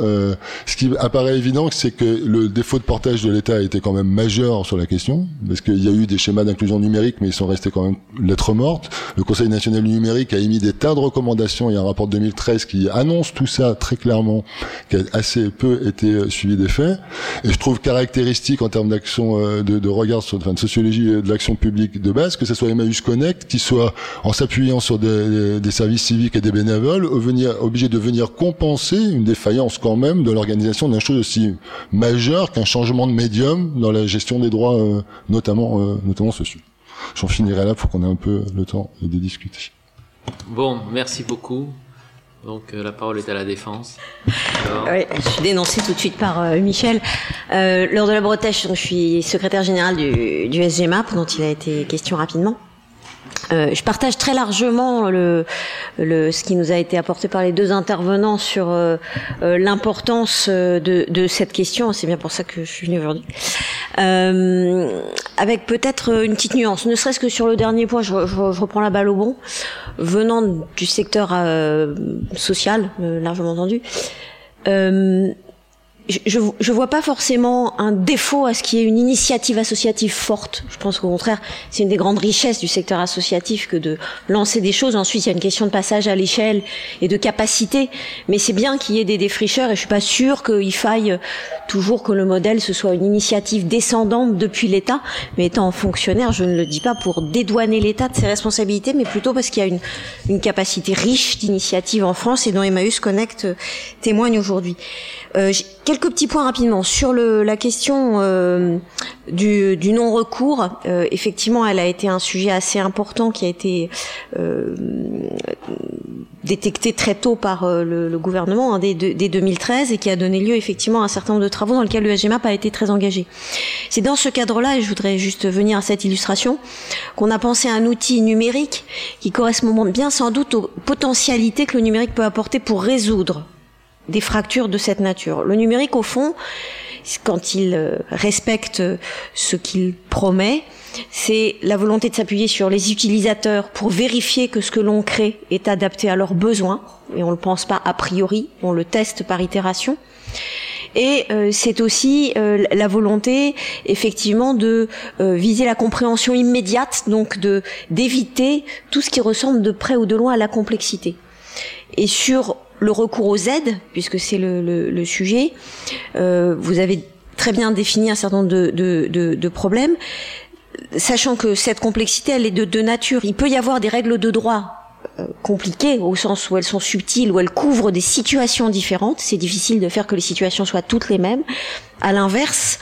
ce qui apparaît évident, c'est que le défaut de portage de l'État a été quand même majeur sur la question, parce qu'il y a eu des schémas d'inclusion numérique, mais ils sont restés quand même lettres mortes. Le Conseil national du numérique a émis des tas de recommandations. Il y a un rapport de 2013 qui annonce tout ça très clairement, qui a assez peu été suivi des faits. Et je trouve caractéristique en termes d'action, euh, de, regard sur, enfin, de sociologie de l'action publique de base, que ce soit Emmaüs Connect, qui soit en s'appuyant sur des, services civiques et des bénévoles, obligé de venir compenser une défaillance quand même de l'organisation d'une chose aussi majeure qu'un changement de médium dans la gestion des droits, euh, notamment, euh, notamment sociaux. J'en finirai là pour qu'on ait un peu le temps de discuter. Bon, merci beaucoup. Donc euh, la parole est à la défense. Oui, je suis dénoncée tout de suite par euh, Michel. Euh, lors de la Bretèche, je suis secrétaire général du, du SGMAP, dont il a été question rapidement. Euh, je partage très largement le, le, ce qui nous a été apporté par les deux intervenants sur euh, euh l'importance euh, de, de, cette question. C'est bien pour ça que je suis venue aujourd'hui. Euh, avec peut-être une petite nuance, ne serait-ce que sur le dernier point, je, je, je, reprends la balle au bon. Venant du secteur social, largement entendu, je, je vois pas forcément un défaut à ce qu'il y ait une initiative associative forte. Je pense qu'au contraire, c'est une des grandes richesses du secteur associatif que de lancer des choses. Ensuite, il y a une question de passage à l'échelle et de capacité. Mais c'est bien qu'il y ait des défricheurs et je suis pas sûre qu'il faille toujours que le modèle ce soit une initiative descendante depuis l'État. Mais étant fonctionnaire, je ne le dis pas pour dédouaner l'État de ses responsabilités, mais plutôt parce qu'il y a une, une capacité riche d'initiatives en France et dont Emmaüs Connect témoigne aujourd'hui. Euh, quelques petits points rapidement sur la question euh, du, non-recours. Euh, effectivement, elle a été un sujet assez important qui a été euh, détecté très tôt par le, gouvernement hein, dès, dès, 2013 et qui a donné lieu effectivement à un certain nombre de travaux dans lesquels le SGMAP a été très engagé. C'est dans ce cadre-là, et je voudrais juste venir à cette illustration, qu'on a pensé à un outil numérique qui correspond bien sans doute aux potentialités que le numérique peut apporter pour résoudre des fractures de cette nature. Le numérique, au fond, quand il euh, respecte ce qu'il promet, c'est la volonté de s'appuyer sur les utilisateurs pour vérifier que ce que l'on crée est adapté à leurs besoins, et on ne le pense pas a priori, on le teste par itération. Et euh, c'est aussi euh, la volonté, effectivement, de euh, viser la compréhension immédiate, donc de d'éviter tout ce qui ressemble de près ou de loin à la complexité. Et sur le recours aux aides, puisque c'est le, sujet. Euh, vous avez très bien défini un certain nombre de, problèmes, sachant que cette complexité, elle est de deux natures. Il peut y avoir des règles de droit euh, compliquées, au sens où elles sont subtiles, où elles couvrent des situations différentes. C'est difficile de faire que les situations soient toutes les mêmes. À l'inverse,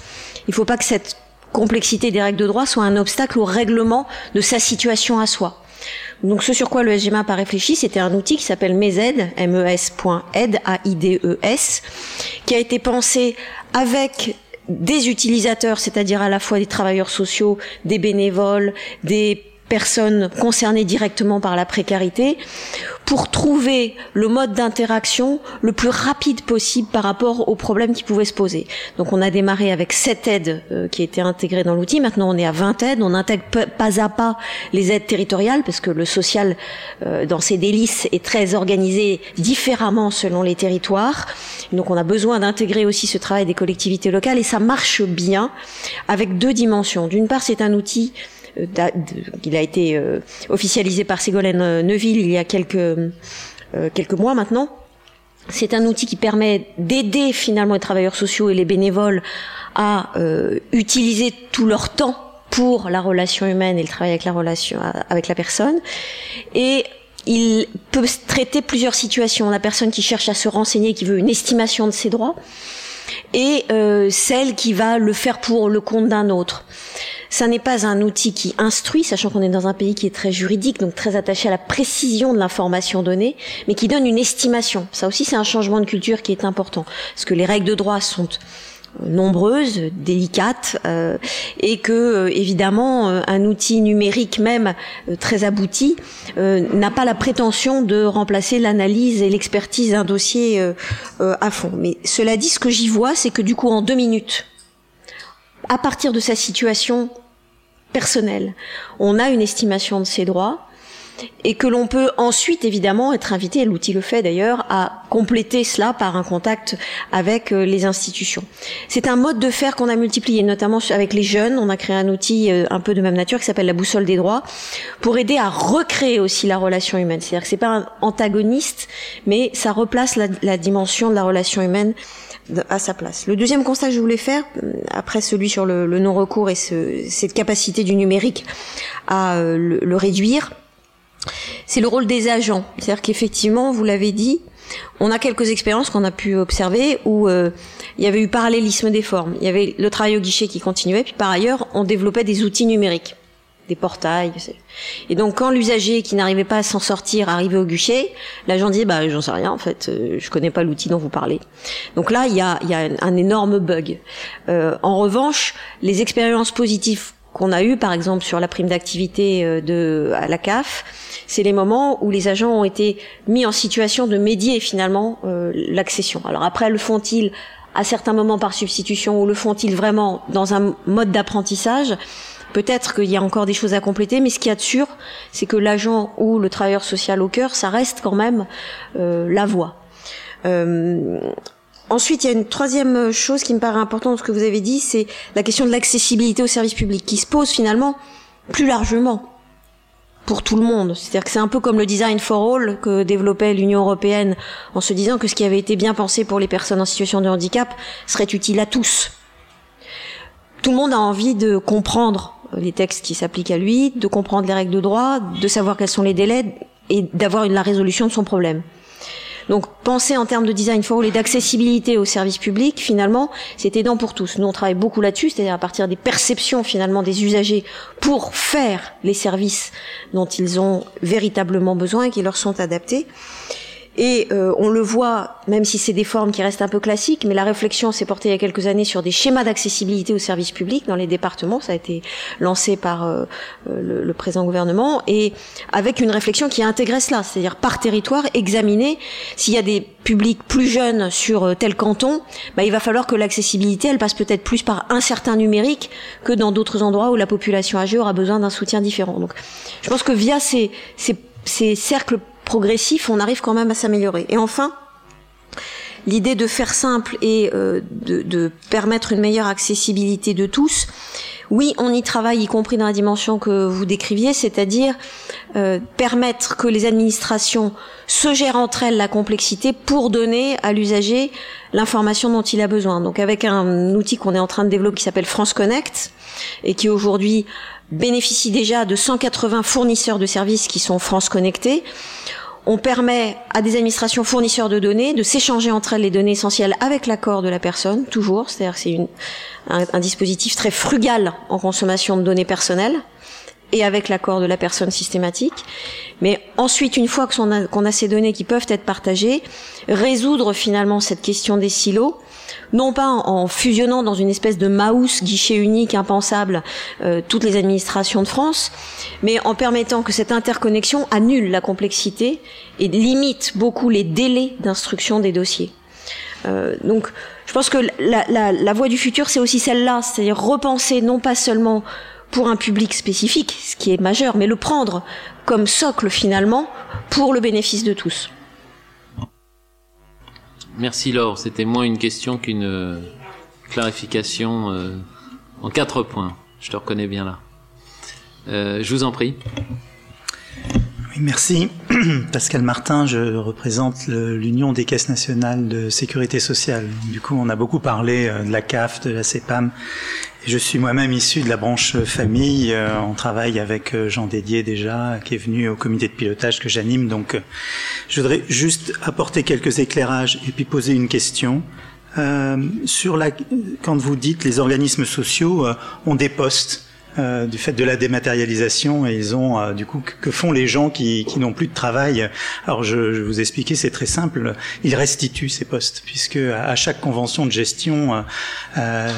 il ne faut pas que cette complexité des règles de droit soit un obstacle au règlement de sa situation à soi. Donc ce sur quoi le SGMAP a réfléchi, c'était un outil qui s'appelle MESED, M-E-S.aide, A-I-D-E-S, qui a été pensé avec des utilisateurs, c'est-à-dire à la fois des travailleurs sociaux, des bénévoles, des personnes concernées directement par la précarité pour trouver le mode d'interaction le plus rapide possible par rapport aux problèmes qui pouvaient se poser. Donc on a démarré avec sept aides euh, qui étaient intégrées dans l'outil. Maintenant on est à 20 aides. On intègre pas à pas les aides territoriales parce que le social euh, dans ses délices est très organisé différemment selon les territoires. Donc on a besoin d'intégrer aussi ce travail des collectivités locales et ça marche bien avec deux dimensions. D'une part c'est un outil il a été euh, officialisé par Ségolène euh, Neuville il y a quelques, euh, quelques mois maintenant. C'est un outil qui permet d'aider finalement les travailleurs sociaux et les bénévoles à utiliser tout leur temps pour la relation humaine et le travail avec la relation avec la personne. Et il peut traiter plusieurs situations. La personne qui cherche à se renseigner, qui veut une estimation de ses droits, et euh, celle qui va le faire pour le compte d'un autre. Ça n'est pas un outil qui instruit, sachant qu'on est dans un pays qui est très juridique, donc très attaché à la précision de l'information donnée, mais qui donne une estimation. Ça aussi, c'est un changement de culture qui est important, parce que les règles de droit sont nombreuses, délicates, euh, et que euh, évidemment euh, un outil numérique même euh, très abouti euh, n'a pas la prétention de remplacer l'analyse et l'expertise d'un dossier à fond. Mais cela dit, ce que j'y vois, c'est que du coup en deux minutes, à partir de sa situation personnelle, on a une estimation de ses droits et que l'on peut ensuite évidemment être invité, et l'outil le fait d'ailleurs, à compléter cela par un contact avec euh, les institutions. C'est un mode de faire qu'on a multiplié, notamment avec les jeunes. On a créé un outil euh, un peu de même nature qui s'appelle la boussole des droits pour aider à recréer aussi la relation humaine. C'est-à-dire que c'est pas un antagoniste, mais ça replace la, la dimension de la relation humaine Le deuxième constat que je voulais faire, euh, après celui sur le, non-recours et ce, cette capacité du numérique à le, le réduire, c'est le rôle des agents. C'est-à-dire qu'effectivement, vous l'avez dit, on a quelques expériences qu'on a pu observer où euh, il y avait eu parallélisme des formes. Il y avait le travail au guichet qui continuait, puis par ailleurs, on développait des outils numériques, des portails. Et donc, quand l'usager qui n'arrivait pas à s'en sortir arrivait au guichet, l'agent disait bah j'en sais rien en fait, euh, je connais pas l'outil dont vous parlez. Donc là, il y a, y a un énorme bug. Euh, en revanche, les expériences positives qu'on a eues, par exemple sur la prime d'activité euh, de à la CAF, c'est les moments où les agents ont été mis en situation de médier finalement euh, l'accession. Alors après, le font-ils à certains moments par substitution ou le font-ils vraiment dans un mode d'apprentissage? Peut-être qu'il y a encore des choses à compléter, mais ce qu'il y a de sûr, c'est que l'agent ou le travailleur social au cœur, ça reste quand même euh, la voix. Euh, ensuite, il y a une troisième chose qui me paraît importante dans ce que vous avez dit, c'est la question de l'accessibilité au service public, qui se pose finalement plus largement pour tout le monde. C'est-à-dire que c'est un peu comme le design for all que développait l'Union européenne en se disant que ce qui avait été bien pensé pour les personnes en situation de handicap serait utile à tous. Tout le monde a envie de comprendre les textes qui s'appliquent à lui, de comprendre les règles de droit, de savoir quels sont les délais et d'avoir la résolution de son problème. Donc penser en termes de design for all et d'accessibilité au service public, finalement, c'est aidant pour tous. Nous, on travaille beaucoup là-dessus, c'est-à-dire à partir des perceptions finalement des usagers pour faire les services dont ils ont véritablement besoin et qui leur sont adaptés. Et euh, on le voit, même si c'est des formes qui restent un peu classiques, mais la réflexion s'est portée il y a quelques années sur des schémas d'accessibilité aux services publics dans les départements. Ça a été lancé par euh, le, le, présent gouvernement et avec une réflexion qui a intégré cela, c'est-à-dire par territoire, examiner s'il y a des publics plus jeunes sur euh, tel canton, bah, il va falloir que l'accessibilité, elle passe peut-être plus par un certain numérique que dans d'autres endroits où la population âgée aura besoin d'un soutien différent. Donc, je pense que via ces, ces, ces cercles progressif, on arrive quand même à s'améliorer. Et enfin, l'idée de faire simple et euh, de, permettre une meilleure accessibilité de tous, oui, on y travaille, y compris dans la dimension que vous décriviez, c'est-à-dire euh, permettre que les administrations se gèrent entre elles la complexité pour donner à l'usager l'information dont il a besoin. Donc avec un outil qu'on est en train de développer qui s'appelle France Connect et qui aujourd'hui bénéficie déjà de 180 fournisseurs de services qui sont France connectés. On permet à des administrations fournisseurs de données de s'échanger entre elles les données essentielles avec l'accord de la personne, toujours. C'est-à-dire c'est un, dispositif très frugal en consommation de données personnelles et avec l'accord de la personne systématique. Mais ensuite, une fois qu'on a, qu'on a ces données qui peuvent être partagées, résoudre finalement cette question des silos non pas en fusionnant dans une espèce de mouse guichet unique impensable euh, toutes les administrations de France, mais en permettant que cette interconnexion annule la complexité et limite beaucoup les délais d'instruction des dossiers. Euh, donc, je pense que la, la, la voie du futur, c'est aussi celle-là, c'est-à-dire repenser non pas seulement pour un public spécifique, ce qui est majeur, mais le prendre comme socle finalement pour le bénéfice de tous. Merci Laure, c'était moins une question qu'une euh, clarification euh, en quatre points. Je te reconnais bien là. Euh, je vous en prie. Oui, merci. Pascal Martin, je représente l'Union des caisses nationales de sécurité sociale. Du coup, on a beaucoup parlé de la CAF, de la CEPAM. Je suis moi-même issu de la branche famille. On travaille avec Jean Dédier déjà, qui est venu au comité de pilotage que j'anime. Donc, je voudrais juste apporter quelques éclairages et puis poser une question. Euh, sur la, quand vous dites les organismes sociaux euh, ont des postes euh, du fait de la dématérialisation et ils ont euh, du coup que font les gens qui, qui n'ont plus de travail? Alors je, je vous expliquer, c'est très simple. Ils restituent ces postes puisque à, chaque convention de gestion euh,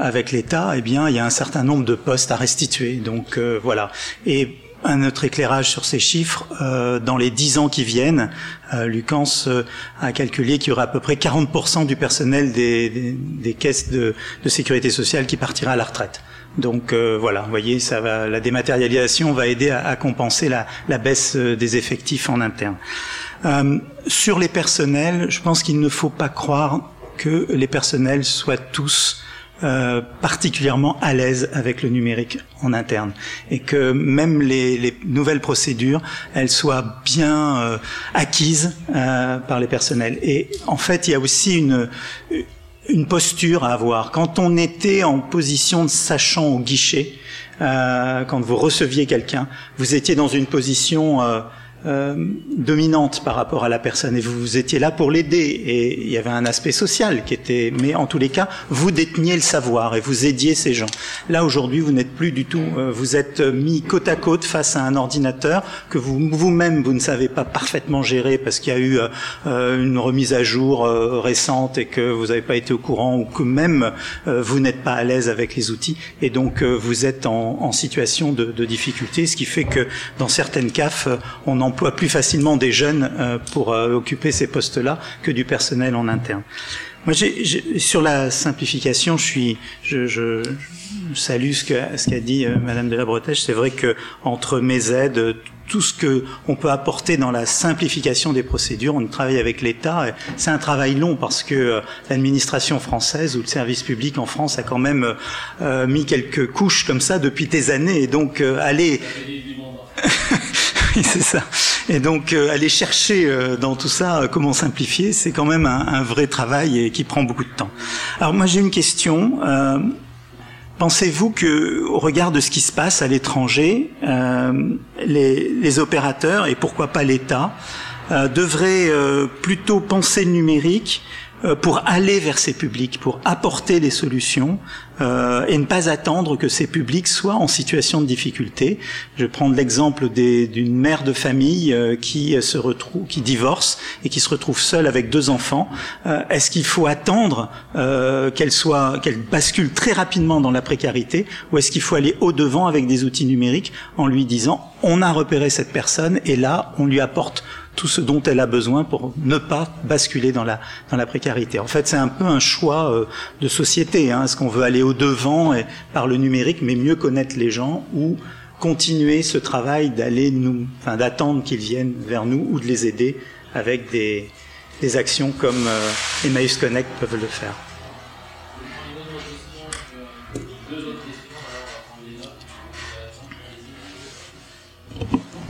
avec l'État, eh bien il y a un certain nombre de postes à restituer. Donc voilà. Et un autre éclairage sur ces chiffres, euh, dans les dix ans qui viennent, euh, Lucans euh, a calculé qu'il y aura à peu près 40% du personnel des, des, des caisses de, de, sécurité sociale qui partira à la retraite. Donc euh, voilà, vous voyez, ça va, la dématérialisation va aider à, compenser la, la, baisse des effectifs en interne. sur les personnels, je pense qu'il ne faut pas croire que les personnels soient tous euh, particulièrement à l'aise avec le numérique en interne et que même les, les nouvelles procédures, elles soient bien euh, acquises euh, par les personnels. Et en fait, il y a aussi une une posture à avoir. Quand on était en position de sachant au guichet, quand vous receviez quelqu'un, vous étiez dans une position euh, dominante par rapport à la personne. Et vous, vous étiez là pour l'aider. Et il y avait un aspect social qui était mais en tous les cas vous déteniez le savoir et vous aidiez ces gens. Là aujourd'hui vous n'êtes plus du tout euh, vous êtes mis côte à côte face à un ordinateur que vous vous-même vous ne savez pas parfaitement gérer parce qu'il y a eu euh, une remise à jour récente et que vous n'avez pas été au courant ou que même vous n'êtes pas à l'aise avec les outils. Et donc vous êtes en, en situation de, de, difficulté ce qui fait que dans certaines CAF on en emploie plus facilement des jeunes euh, pour euh, occuper ces postes-là que du personnel en interne. Moi, j'ai, sur la simplification, je suis, je, je, salue ce qu'a ce dit euh, Madame de la Bretèche. C'est vrai que entre mes aides, tout ce que on peut apporter dans la simplification des procédures, on travaille avec l'État. C'est un travail long parce que l'administration française ou le service public en France a quand même mis quelques couches comme ça depuis des années. Et donc, aller c'est ça. Et donc euh, aller chercher euh, dans tout ça euh, comment simplifier, c'est quand même un, vrai travail et qui prend beaucoup de temps. Alors moi j'ai une question. Pensez-vous que, au regard de ce qui se passe à l'étranger, les, les, opérateurs et pourquoi pas l'État devraient plutôt penser le numérique pour aller vers ces publics, pour apporter des solutions euh, et ne pas attendre que ces publics soient en situation de difficulté. Je prendre l'exemple d'une mère de famille euh, qui se retrouve, qui divorce et qui se retrouve seule avec deux enfants. Euh, est-ce qu'il faut attendre euh, qu'elle soit, qu'elle bascule très rapidement dans la précarité, ou est-ce qu'il faut aller au devant avec des outils numériques en lui disant on a repéré cette personne et là on lui apporte tout ce dont elle a besoin pour ne pas basculer dans la, dans la précarité. En fait, c'est un peu un choix euh, de société. Hein. Est-ce qu'on veut aller au-devant par le numérique, mais mieux connaître les gens, ou continuer ce travail d'aller nous, enfin, d'attendre qu'ils viennent vers nous ou de les aider avec des, des actions comme euh, Emmaüs Connect peuvent le faire.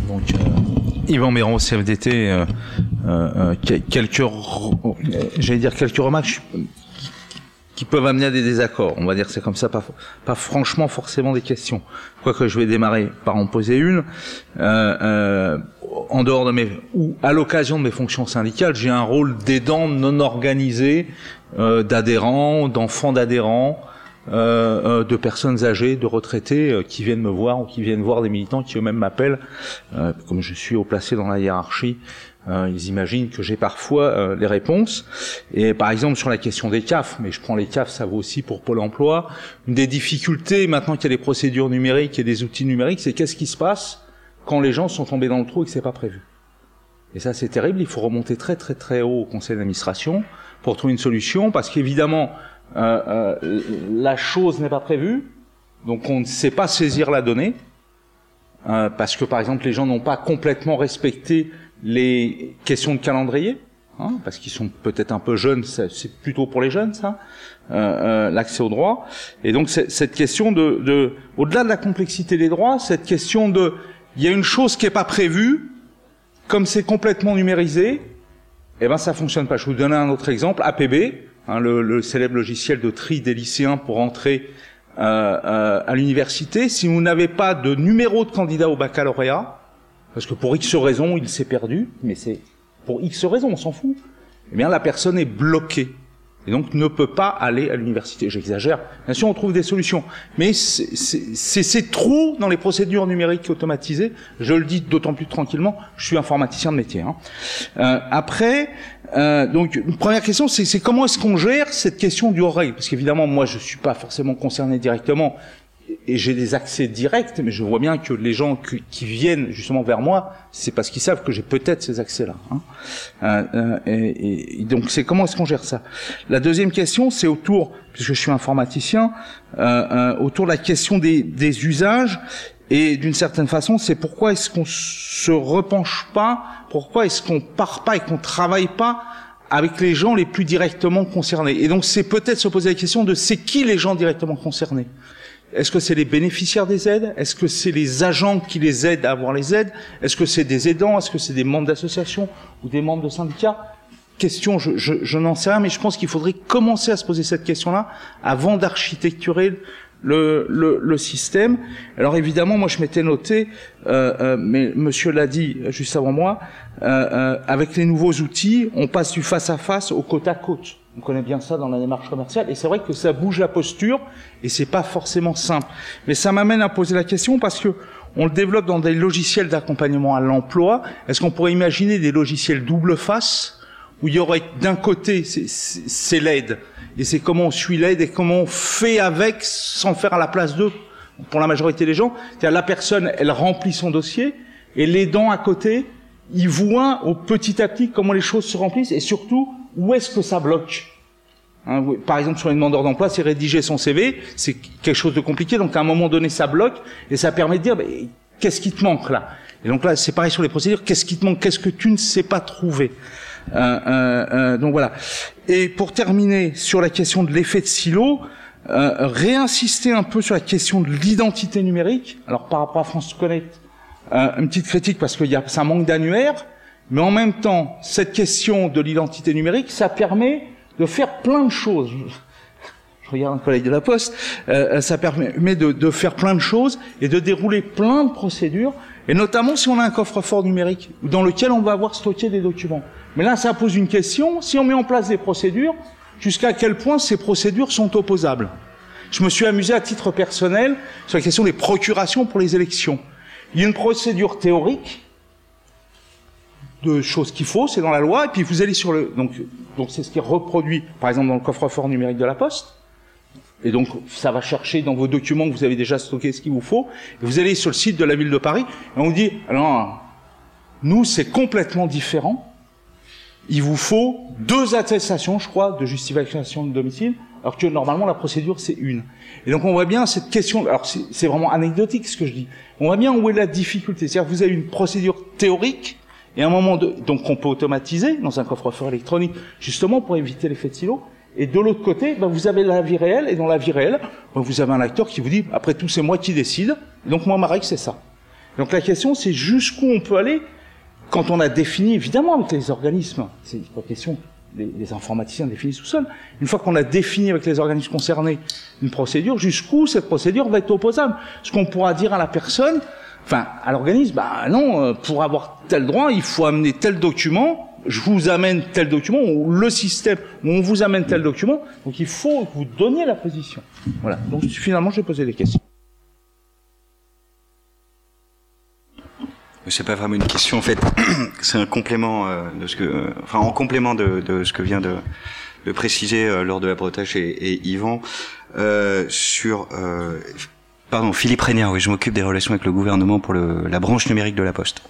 Donc, Yvan Méron, CFDT, euh, euh, euh quelques, j'allais dire quelques remarques qui peuvent amener à des désaccords. On va dire c'est comme ça, pas, franchement forcément des questions. Quoique je vais démarrer par en poser une. Euh, euh, en dehors de mes ou à l'occasion de mes fonctions syndicales, j'ai un rôle d'aidant non organisé, d'adhérents, d'enfants d'adhérents, euh, euh, de personnes âgées, de retraités euh, qui viennent me voir ou qui viennent voir des militants qui eux-mêmes m'appellent. comme je suis haut placé dans la hiérarchie, ils imaginent que j'ai parfois les réponses. Et par exemple sur la question des CAF, mais je prends les CAF, ça vaut aussi pour Pôle Emploi. Une des difficultés maintenant qu'il y a des procédures numériques et des outils numériques, c'est qu'est-ce qui se passe quand les gens sont tombés dans le trou et que c'est pas prévu? Et ça c'est terrible. Il faut remonter très très très haut au conseil d'administration pour trouver une solution, parce qu'évidemment euh, euh, la chose n'est pas prévue, donc on ne sait pas saisir la donnée, euh, parce que par exemple les gens n'ont pas complètement respecté les questions de calendrier, hein, parce qu'ils sont peut-être un peu jeunes, c'est plutôt pour les jeunes ça, l'accès aux droits. Et donc cette question de, de au-delà de la complexité des droits, cette question de, il y a une chose qui n'est pas prévue, comme c'est complètement numérisé, eh ben ça fonctionne pas. Je vais vous donner un autre exemple, APB. Hein, le, célèbre logiciel de tri des lycéens pour entrer euh, euh, à l'université, si vous n'avez pas de numéro de candidat au baccalauréat, parce que pour X raisons il s'est perdu, mais c'est pour X raisons, on s'en fout, eh bien la personne est bloquée et donc ne peut pas aller à l'université. J'exagère. Bien sûr, on trouve des solutions, mais c'est ces trous dans les procédures numériques automatisées. Je le dis d'autant plus tranquillement. Je suis informaticien de métier. Hein. Euh, après, euh, donc une première question, c'est comment est-ce qu'on gère cette question du hors Parce qu'évidemment, moi, je suis pas forcément concerné directement. Et j'ai des accès directs, mais je vois bien que les gens qui, viennent justement vers moi, c'est parce qu'ils savent que j'ai peut-être ces accès-là. Hein. Euh, euh, et, donc c'est comment est-ce qu'on gère ça? La deuxième question, c'est autour, puisque je suis informaticien, euh, euh autour de la question des, des usages. Et d'une certaine façon, c'est pourquoi est-ce qu'on se repenche pas, pourquoi est-ce qu'on part pas et qu'on travaille pas avec les gens les plus directement concernés? Et donc c'est peut-être se poser la question de c'est qui les gens directement concernés? Est-ce que c'est les bénéficiaires des aides? Est-ce que c'est les agents qui les aident à avoir les aides? Est-ce que c'est des aidants? Est-ce que c'est des membres d'associations ou des membres de syndicats? Question, je, n'en sais rien, mais je pense qu'il faudrait commencer à se poser cette question-là avant d'architecturer le, système. Alors évidemment, moi je m'étais noté, euh, euh, mais Monsieur l'a dit juste avant moi, euh avec les nouveaux outils, on passe du face à face au côte à côte. On connaît bien ça dans la démarche commerciale, et c'est vrai que ça bouge la posture, et c'est pas forcément simple. Mais ça m'amène à poser la question parce que on le développe dans des logiciels d'accompagnement à l'emploi. Est-ce qu'on pourrait imaginer des logiciels double face où il y aurait d'un côté c'est l'aide et c'est comment on suit l'aide et comment on fait avec sans faire à la place d'eux pour la majorité des gens. C'est-à-dire la personne, elle remplit son dossier et l'aidant à côté, il voit au petit à petit comment les choses se remplissent et surtout où est-ce que ça bloque Hein, par exemple, sur une demandeur d'emploi, c'est rédiger son CV, c'est quelque chose de compliqué, donc à un moment donné, ça bloque, et ça permet de dire, qu'est-ce qui te manque là? Et donc là, c'est pareil sur les procédures, qu'est-ce qui te manque? Qu'est-ce que tu ne sais pas trouver? Euh, euh, euh, Donc voilà. Et pour terminer sur la question de l'effet de silo, euh, réinsister un peu sur la question de l'identité numérique. Alors par rapport à France Connect, euh, une petite critique parce qu'il y a ça manque d'annuaire, mais en même temps, cette question de l'identité numérique, ça permet de faire plein de choses. Je regarde un collègue de la Poste, euh, euh, ça permet de, de, faire plein de choses et de dérouler plein de procédures, et notamment si on a un coffre-fort numérique dans lequel on va avoir stocké des documents. Mais là, ça pose une question, si on met en place des procédures, jusqu'à quel point ces procédures sont opposables? Je me suis amusé à titre personnel sur la question des procurations pour les élections. Il y a une procédure théorique de choses qu'il faut, c'est dans la loi, et puis vous allez sur le... Donc donc c'est ce qui est reproduit, par exemple, dans le coffre-fort numérique de la Poste. Et donc, ça va chercher dans vos documents que vous avez déjà stocké ce qu'il vous faut. Et vous allez sur le site de la ville de Paris, et on vous dit, alors, nous, c'est complètement différent. Il vous faut deux attestations, je crois, de justification de domicile, alors que normalement, la procédure, c'est une. Et donc, on voit bien cette question, alors c'est vraiment anecdotique ce que je dis. On voit bien où est la difficulté. C'est-à-dire vous avez une procédure théorique, et à un moment de, donc on peut automatiser dans un coffre-fort électronique, justement pour éviter l'effet de silo. Et de l'autre côté, ben vous avez la vie réelle, et dans la vie réelle, ben vous avez un acteur qui vous dit, après tout, c'est moi qui décide, donc moi, ma règle, c'est ça. Donc la question, c'est jusqu'où on peut aller quand on a défini, évidemment, avec les organismes, c'est pas question, les, les, informaticiens définissent tout seuls, une fois qu'on a défini avec les organismes concernés une procédure, jusqu'où cette procédure va être opposable? Ce qu'on pourra dire à la personne, enfin, à l'organisme, bah non, euh, pour avoir tel droit, il faut amener tel document, je vous amène tel document, ou le système, on vous amène tel document, donc il faut que vous donniez la position. Voilà, donc finalement, je vais poser des questions. C'est pas vraiment une question, en fait, c'est un complément euh, de ce que, euh, enfin, en complément de, de, ce que vient de, de préciser euh, lors de la et, et Yvan sur Pardon, Philippe Régnard, oui, je m'occupe des relations avec le gouvernement pour le, la branche numérique de la Poste.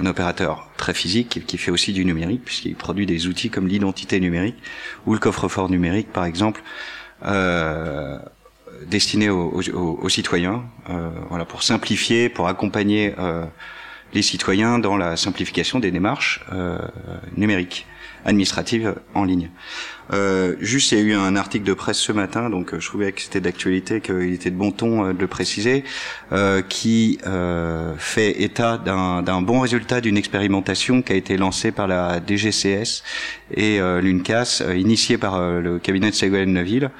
Un opérateur très physique qui fait aussi du numérique puisqu'il produit des outils comme l'identité numérique ou le coffre-fort numérique, par exemple, euh, destiné aux, aux, aux citoyens, euh, voilà, pour simplifier, pour accompagner euh, les citoyens dans la simplification des démarches euh, numériques administratives en ligne. Euh, juste, il y a eu un article de presse ce matin, donc euh, je trouvais que c'était d'actualité, qu'il était de bon ton euh, de le préciser, euh, qui euh, fait état d'un bon résultat d'une expérimentation qui a été lancée par la DGCS et l'UNCAS, initiée par le cabinet de Ségolène Neuville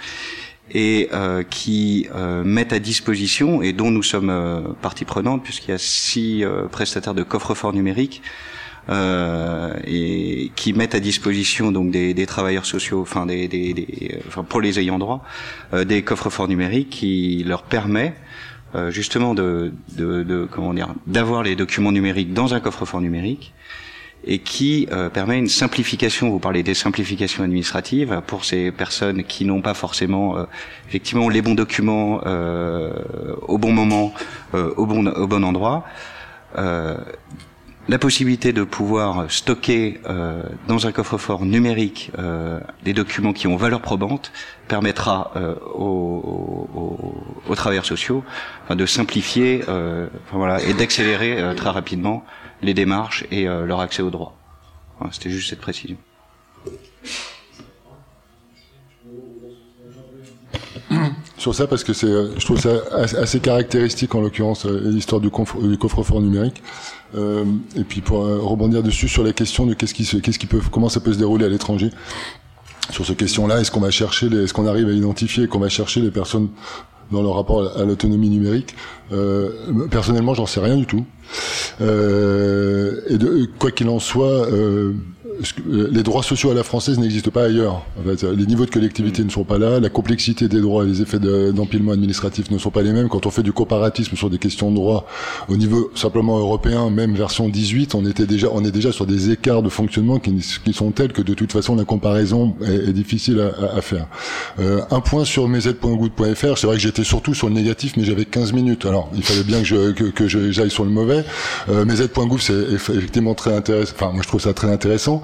et euh, qui euh, mettent à disposition et dont nous sommes euh, partie prenante puisqu'il y a six prestataires de coffre-fort numérique euh, et qui mettent à disposition donc des, des travailleurs sociaux, enfin des, des, des, enfin pour les ayants droit, euh, des coffres-forts numériques qui leur permet euh, justement de, de, de, comment dire d'avoir les documents numériques dans un coffre-fort numérique et qui euh, permet une simplification. Vous parlez des simplifications administratives pour ces personnes qui n'ont pas forcément euh, effectivement les bons documents euh, au bon moment, au bon au bon endroit. La possibilité de pouvoir stocker dans un coffre-fort numérique des documents qui ont valeur probante permettra aux, aux, travailleurs sociaux de simplifier enfin, voilà, et d'accélérer très rapidement les démarches et euh, leur accès aux droits. C'était juste cette précision. Sur ça, parce que c'est, euh, je trouve ça assez caractéristique en l'occurrence euh, l'histoire du, coffre-fort numérique. et puis pour rebondir dessus sur la question de qu'est-ce qui, qu'est-ce qui peut, comment ça peut se dérouler à l'étranger. Sur cette question-là, est-ce qu'on va chercher, est-ce qu'on arrive à identifier, qu'on va chercher les personnes dans leur rapport à l'autonomie numérique? Euh, Personnellement, j'en sais rien du tout. Euh, et de, quoi qu'il en soit, euh, les droits sociaux à la française n'existent pas ailleurs. En fait, les niveaux de collectivité ne sont pas là, la complexité des droits et les effets d'empilement administratif ne sont pas les mêmes. Quand on fait du comparatisme sur des questions de droit au niveau simplement européen, même version 18, on était déjà, on est déjà sur des écarts de fonctionnement qui, qui sont tels que de toute façon la comparaison est, est difficile à, à faire. Euh, un point sur mesaides.goutte.fr, c'est vrai que j'étais surtout sur le négatif, mais j'avais 15 minutes. Alors il fallait bien que je que, que j'aille sur le mauvais. Euh, c'est effectivement très intéressant. Enfin, moi je trouve ça très intéressant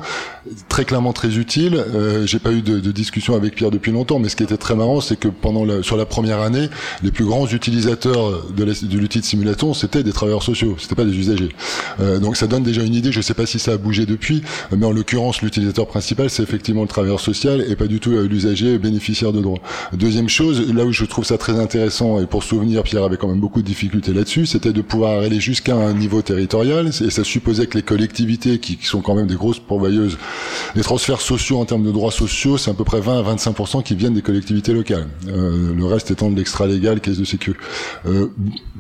très clairement très utile. Euh, J'ai pas eu de, de, discussion avec Pierre depuis longtemps, mais ce qui était très marrant, c'est que pendant la, sur la première année, les plus grands utilisateurs de l'outil de simulation, c'était des travailleurs sociaux, c'était pas des usagers. Euh, donc ça donne déjà une idée. Je sais pas si ça a bougé depuis, mais en l'occurrence, l'utilisateur principal, c'est effectivement le travailleur social et pas du tout euh, l'usager bénéficiaire de droits. Deuxième chose, là où je trouve ça très intéressant et pour souvenir, Pierre avait quand même beaucoup de difficultés là-dessus, c'était de pouvoir aller jusqu'à un niveau territorial et ça supposait que les collectivités qui, qui sont quand même des grosses pourvoyeuses les transferts sociaux en termes de droits sociaux, c'est à peu près 20 à 25% qui viennent des collectivités locales. Euh, le reste étant de l'extra-légal, caisse de sécu. Euh,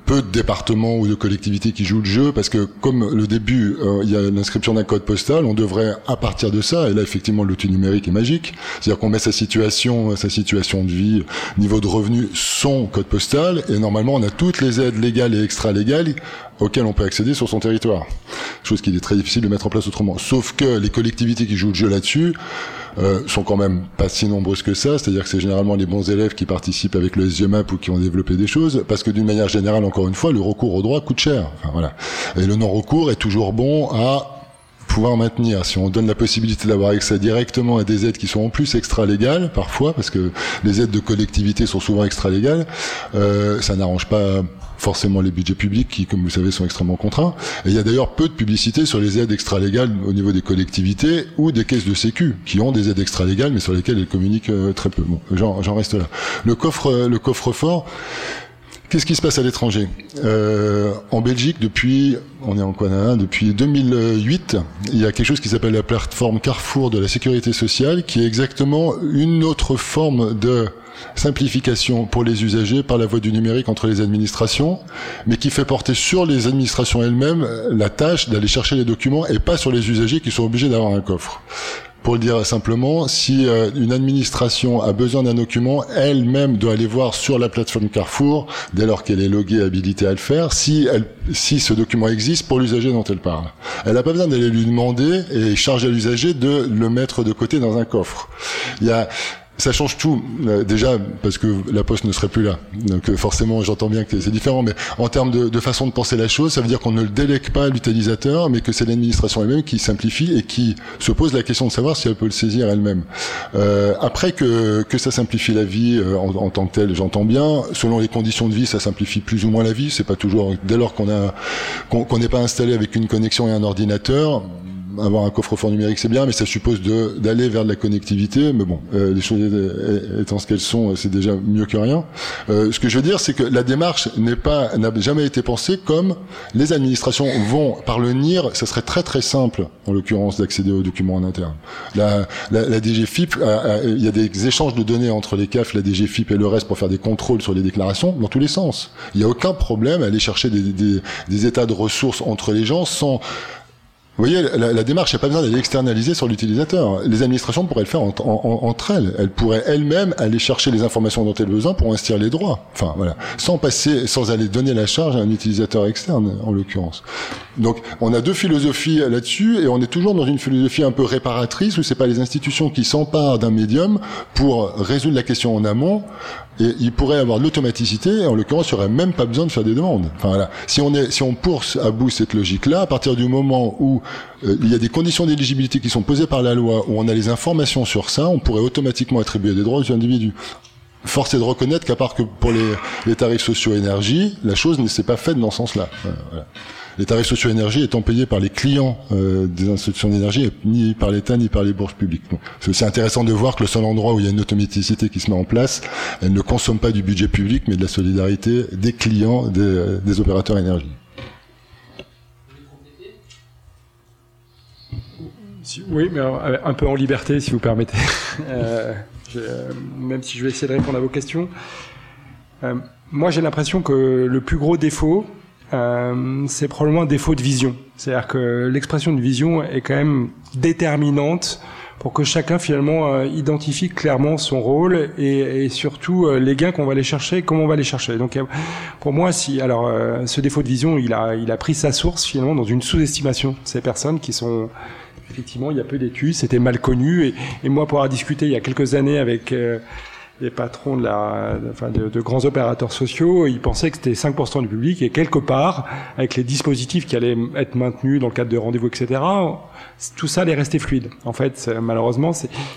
peu de départements ou de collectivités qui jouent le jeu, parce que comme le début, euh, il y a l'inscription d'un code postal, on devrait à partir de ça, et là effectivement l'outil numérique est magique, c'est-à-dire qu'on met sa situation, sa situation de vie, niveau de revenu, son code postal, et normalement on a toutes les aides légales et extra-légales auxquelles on peut accéder sur son territoire. Chose qui est très difficile de mettre en place autrement. Sauf que les collectivités qui jouent le jeu là-dessus euh, sont quand même pas si nombreuses que ça, c'est-à-dire que c'est généralement les bons élèves qui participent avec le SGMAP ou qui ont développé des choses, parce que d'une manière générale, encore une fois, le recours au droit coûte cher. Enfin, voilà. Et le non-recours est toujours bon à pouvoir maintenir. Si on donne la possibilité d'avoir accès directement à des aides qui sont en plus extra-légales, parfois, parce que les aides de collectivité sont souvent extra-légales, euh, ça n'arrange pas forcément les budgets publics qui, comme vous savez, sont extrêmement contraints. Il y a d'ailleurs peu de publicité sur les aides extra-légales au niveau des collectivités ou des caisses de sécu qui ont des aides extra-légales mais sur lesquelles elles communiquent euh, très peu. Bon, j'en reste là. Le coffre, euh, le coffre fort. Qu'est-ce qui se passe à l'étranger? Euh, En Belgique, depuis, on est en quoi Depuis 2008, il y a quelque chose qui s'appelle la plateforme Carrefour de la sécurité sociale, qui est exactement une autre forme de simplification pour les usagers par la voie du numérique entre les administrations, mais qui fait porter sur les administrations elles-mêmes la tâche d'aller chercher les documents et pas sur les usagers qui sont obligés d'avoir un coffre. Pour le dire simplement, si euh, une administration a besoin d'un document, elle-même doit aller voir sur la plateforme Carrefour, dès lors qu'elle est loguée et habilitée à le faire, si, elle, si ce document existe pour l'usager dont elle parle. Elle n'a pas besoin d'aller lui demander et charger l'usager de le mettre de côté dans un coffre. Il y a ça change tout euh, déjà parce que la poste ne serait plus là. Donc euh, forcément, j'entends bien que c'est différent, mais en termes de, façon de penser la chose, ça veut dire qu'on ne le délègue pas à l'utilisateur, mais que c'est l'administration elle-même qui simplifie et qui se pose la question de savoir si elle peut le saisir elle-même. Euh, après que, que ça simplifie la vie en, tant que tel, j'entends bien. Selon les conditions de vie, ça simplifie plus ou moins la vie. C'est pas toujours dès lors qu'on a qu'on n'est pas installé avec une connexion et un ordinateur avoir un coffre-fort numérique, c'est bien, mais ça suppose d'aller vers de la connectivité. Mais bon, euh, les choses étant ce qu'elles sont, c'est déjà mieux que rien. Euh, ce que je veux dire, c'est que la démarche n'est pas, n'a jamais été pensée comme les administrations vont par le NIR. Ça serait très très simple, en l'occurrence, d'accéder aux documents en interne. La, la, la DGFIP, il y a des échanges de données entre les CAF, la DGFIP et le reste pour faire des contrôles sur les déclarations dans tous les sens. Il n'y a aucun problème à aller chercher des, des, des états de ressources entre les gens sans voyez, la, la démarche, il n'y a pas besoin d'aller externaliser sur l'utilisateur. Les administrations pourraient le faire en- en- entre elles. Elles pourraient elles-mêmes aller chercher les informations dont elles ont besoin pour inscrire les droits. Enfin, voilà. Sans passer, sans aller donner la charge à un utilisateur externe, en l'occurrence. Donc, on a deux philosophies là-dessus, et on est toujours dans une philosophie un peu réparatrice, où c'est pas les institutions qui s'emparent d'un médium pour résoudre la question en amont, et il pourrait avoir l'automaticité, en l'occurrence, il n'y aurait même pas besoin de faire des demandes. Enfin, voilà. Si on est, si on pousse à bout cette logique-là, à partir du moment où euh, il y a des conditions d'éligibilité qui sont posées par la loi, où on a les informations sur ça, on pourrait automatiquement attribuer des droits aux individus. Force est de reconnaître qu'à part que pour les, les tarifs sociaux énergie, la chose ne s'est pas faite dans ce sens-là. Euh, voilà. Les tarifs sociaux énergie étant payés par les clients euh, des institutions d'énergie, ni par l'État ni par les bourses publiques. C'est aussi intéressant de voir que le seul endroit où il y a une automaticité qui se met en place, elle ne consomme pas du budget public, mais de la solidarité des clients, des, des opérateurs énergie. Oui, mais euh, un peu en liberté, si vous permettez. Euh, euh, même si je vais essayer de répondre à vos questions. Euh, moi, j'ai l'impression que le plus gros défaut, euh, c'est probablement un défaut de vision. C'est-à-dire que l'expression de vision est quand même déterminante pour que chacun finalement euh, identifie clairement son rôle et, et surtout euh, les gains qu'on va aller chercher, comment on va les chercher. Donc pour moi, si alors ce défaut de vision, il a il a pris sa source finalement dans une sous-estimation ces personnes qui sont effectivement il y a peu d'études, c'était mal connu et, et moi pour avoir discuté il y a quelques années avec les patrons de, la, de, grands opérateurs sociaux, ils pensaient que c'était 5% du public et quelque part, avec les dispositifs qui allaient être maintenus dans le cadre de rendez-vous, etc., tout ça allait rester fluide. En fait, malheureusement,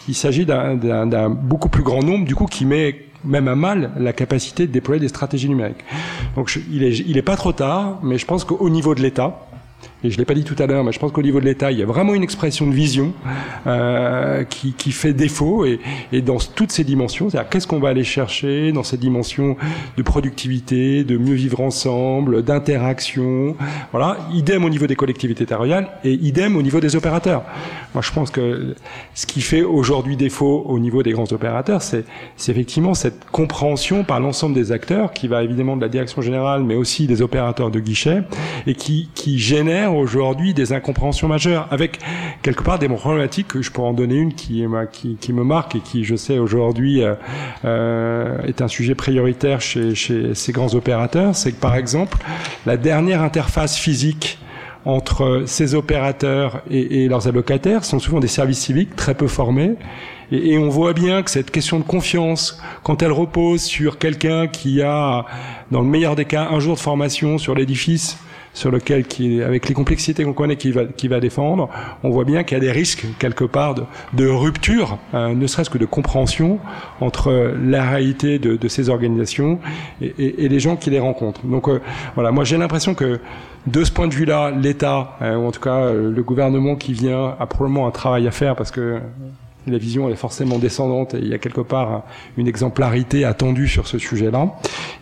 il s'agit d'un- beaucoup plus grand nombre, du coup, qui met même à mal la capacité de déployer des stratégies numériques. Donc, il est, il est pas trop tard, mais je pense qu'au niveau de l'État, et je l'ai pas dit tout à l'heure, mais je pense qu'au niveau de l'État, il y a vraiment une expression de vision euh, qui, qui fait défaut et, et dans toutes ces dimensions, c'est-à-dire qu'est-ce qu'on va aller chercher dans ces dimensions de productivité, de mieux vivre ensemble, d'interaction, voilà. Idem au niveau des collectivités territoriales et idem au niveau des opérateurs. Moi, je pense que ce qui fait aujourd'hui défaut au niveau des grands opérateurs, c'est effectivement cette compréhension par l'ensemble des acteurs qui va évidemment de la direction générale, mais aussi des opérateurs de guichet et qui, qui génère aujourd'hui des incompréhensions majeures avec quelque part des problématiques que je pourrais en donner une qui, me marque et qui, je sais, aujourd'hui euh, euh, est un sujet prioritaire chez, ces grands opérateurs. C'est que, par exemple, la dernière interface physique entre ces opérateurs et, leurs allocataires sont souvent des services civiques très peu formés. Et on voit bien que cette question de confiance, quand elle repose sur quelqu'un qui a, dans le meilleur des cas, un jour de formation sur l'édifice, sur lequel, qui, avec les complexités qu'on connaît, qui va, qui va défendre, on voit bien qu'il y a des risques quelque part de, de rupture, euh, ne serait-ce que de compréhension entre la réalité de, de ces organisations et, et- et les gens qui les rencontrent. Donc euh, voilà, moi j'ai l'impression que de ce point de vue-là, l'État, euh, ou en tout cas euh, le gouvernement qui vient, a probablement un travail à faire parce que la vision est forcément descendante et il y a quelque part une exemplarité attendue sur ce sujet-là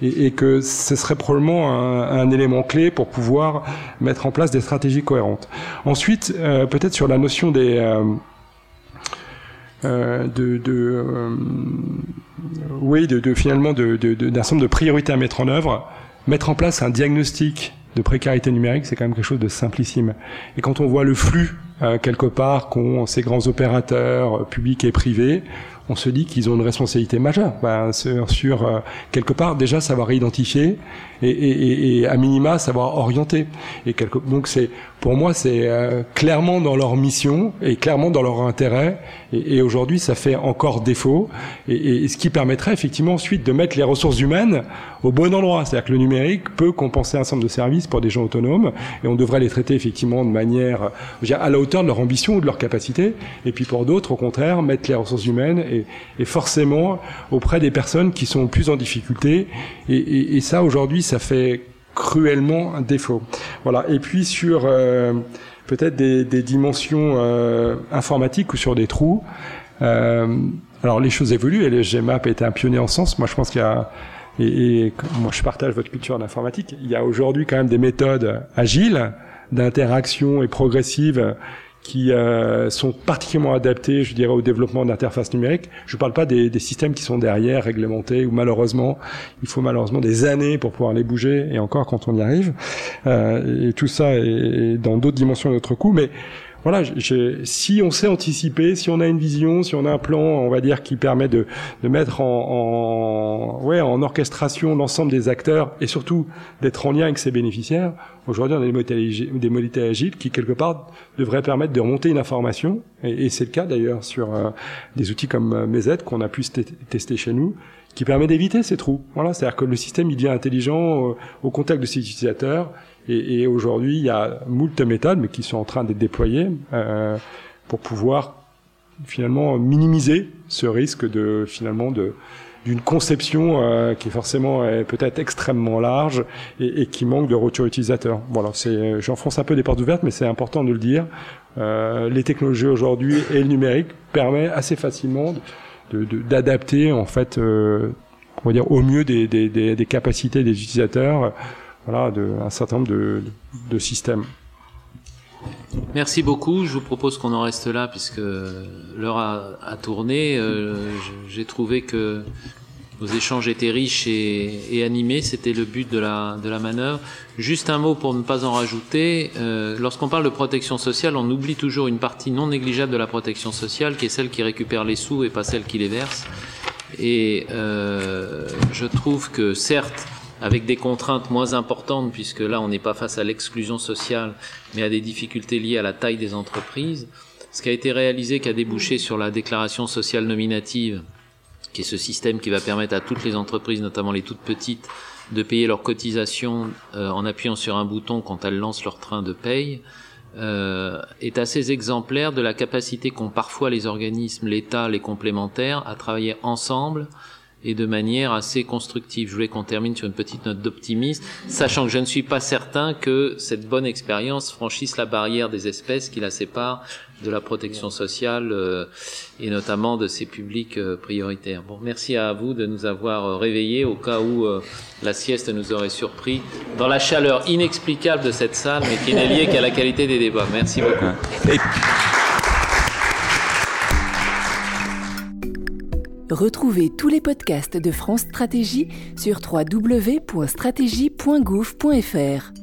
et, que ce serait probablement un, élément clé pour pouvoir mettre en place des stratégies cohérentes. Ensuite, euh, peut-être sur la notion des euh, euh, de, oui de, finalement d'un ensemble de priorités à mettre en œuvre, mettre en place un diagnostic de précarité numérique, c'est quand même quelque chose de simplissime. Et quand on voit le flux euh, quelque part qu'ont ces grands opérateurs euh, publics et privés, on se dit qu'ils ont une responsabilité majeure. Ben, sur, sur, euh, quelque part déjà savoir identifier et, et, et, à minima savoir orienter. Et quelque, donc c'est pour moi c'est euh, clairement dans leur mission et clairement dans leur intérêt. Et, et aujourd'hui ça fait encore défaut. Et, ce qui permettrait effectivement ensuite de mettre les ressources humaines au bon endroit. C'est-à-dire que le numérique peut compenser un nombre de services pour des gens autonomes et on devrait les traiter effectivement de manière dire, à la hauteur de leur ambition ou de leur capacité. Et puis pour d'autres, au contraire, mettre les ressources humaines et, forcément auprès des personnes qui sont plus en difficulté. Et ça aujourd'hui, ça fait cruellement un défaut. Voilà. Et puis sur euh, peut-être des, dimensions euh, informatiques ou sur des trous. Euh, alors les choses évoluent et le GMAP a été un pionnier en sens. Moi, je pense qu'il y a et, et moi, je partage votre culture d'informatique. Il y a aujourd'hui quand même des méthodes agiles d'interaction et progressive qui euh, sont particulièrement adaptés, je dirais, au développement d'interfaces numériques. Je ne parle pas des, des, systèmes qui sont derrière, réglementés, où malheureusement, il faut malheureusement des années pour pouvoir les bouger, et encore quand on y arrive. Euh, et tout ça est, dans d'autres dimensions de notre coût, mais voilà, si on sait anticiper, si on a une vision, si on a un plan, on va dire, qui permet de, de mettre en, en, ouais, en orchestration l'ensemble des acteurs et surtout d'être en lien avec ses bénéficiaires, aujourd'hui on a des modalités, agiles qui quelque part devraient permettre de remonter une information, et, c'est le cas d'ailleurs sur euh, des outils comme euh, qu'on a pu tester chez nous, qui permet d'éviter ces trous. Voilà, c'est-à-dire que le système il devient intelligent euh, au contact de ses utilisateurs et, et aujourd'hui, il y a moult méthodes, mais qui sont en train d'être déployées euh, pour pouvoir finalement minimiser ce risque de finalement de d'une conception euh, qui est forcément peut-être extrêmement large et, et, qui manque de retour utilisateur. Voilà, c'est j'enfonce un peu des portes ouvertes, mais c'est important de le dire. Euh, les technologies aujourd'hui et le numérique permet assez facilement d'adapter de, de, en fait, euh, on va dire au mieux des, des, des, des capacités des utilisateurs voilà, un certain nombre de, systèmes. Merci beaucoup. Je vous propose qu'on en reste là puisque l'heure a, tourné. Euh, J'ai trouvé que vos échanges étaient riches et, animés. C'était le but de la, de la manœuvre. Juste un mot pour ne pas en rajouter. Euh, Lorsqu'on parle de protection sociale, on oublie toujours une partie non négligeable de la protection sociale qui est celle qui récupère les sous et pas celle qui les verse. Et euh, je trouve que certes, avec des contraintes moins importantes, puisque là, on n'est pas face à l'exclusion sociale, mais à des difficultés liées à la taille des entreprises. Ce qui a été réalisé, qui a débouché sur la déclaration sociale nominative, qui est ce système qui va permettre à toutes les entreprises, notamment les toutes petites, de payer leurs cotisations euh, en appuyant sur un bouton quand elles lancent leur train de paye, euh, est assez exemplaire de la capacité qu'ont parfois les organismes, l'État, les complémentaires, à travailler ensemble et de manière assez constructive. Je voulais qu'on termine sur une petite note d'optimisme, sachant que je ne suis pas certain que cette bonne expérience franchisse la barrière des espèces qui la séparent de la protection sociale euh, et notamment de ces publics euh, prioritaires. Bon, merci à vous de nous avoir euh, réveillés au cas où euh, la sieste nous aurait surpris dans la chaleur inexplicable de cette salle, mais qui n'est liée qu'à la qualité des débats. Merci beaucoup. Retrouvez tous les podcasts de France Stratégie sur www.stratégie.gouv.fr.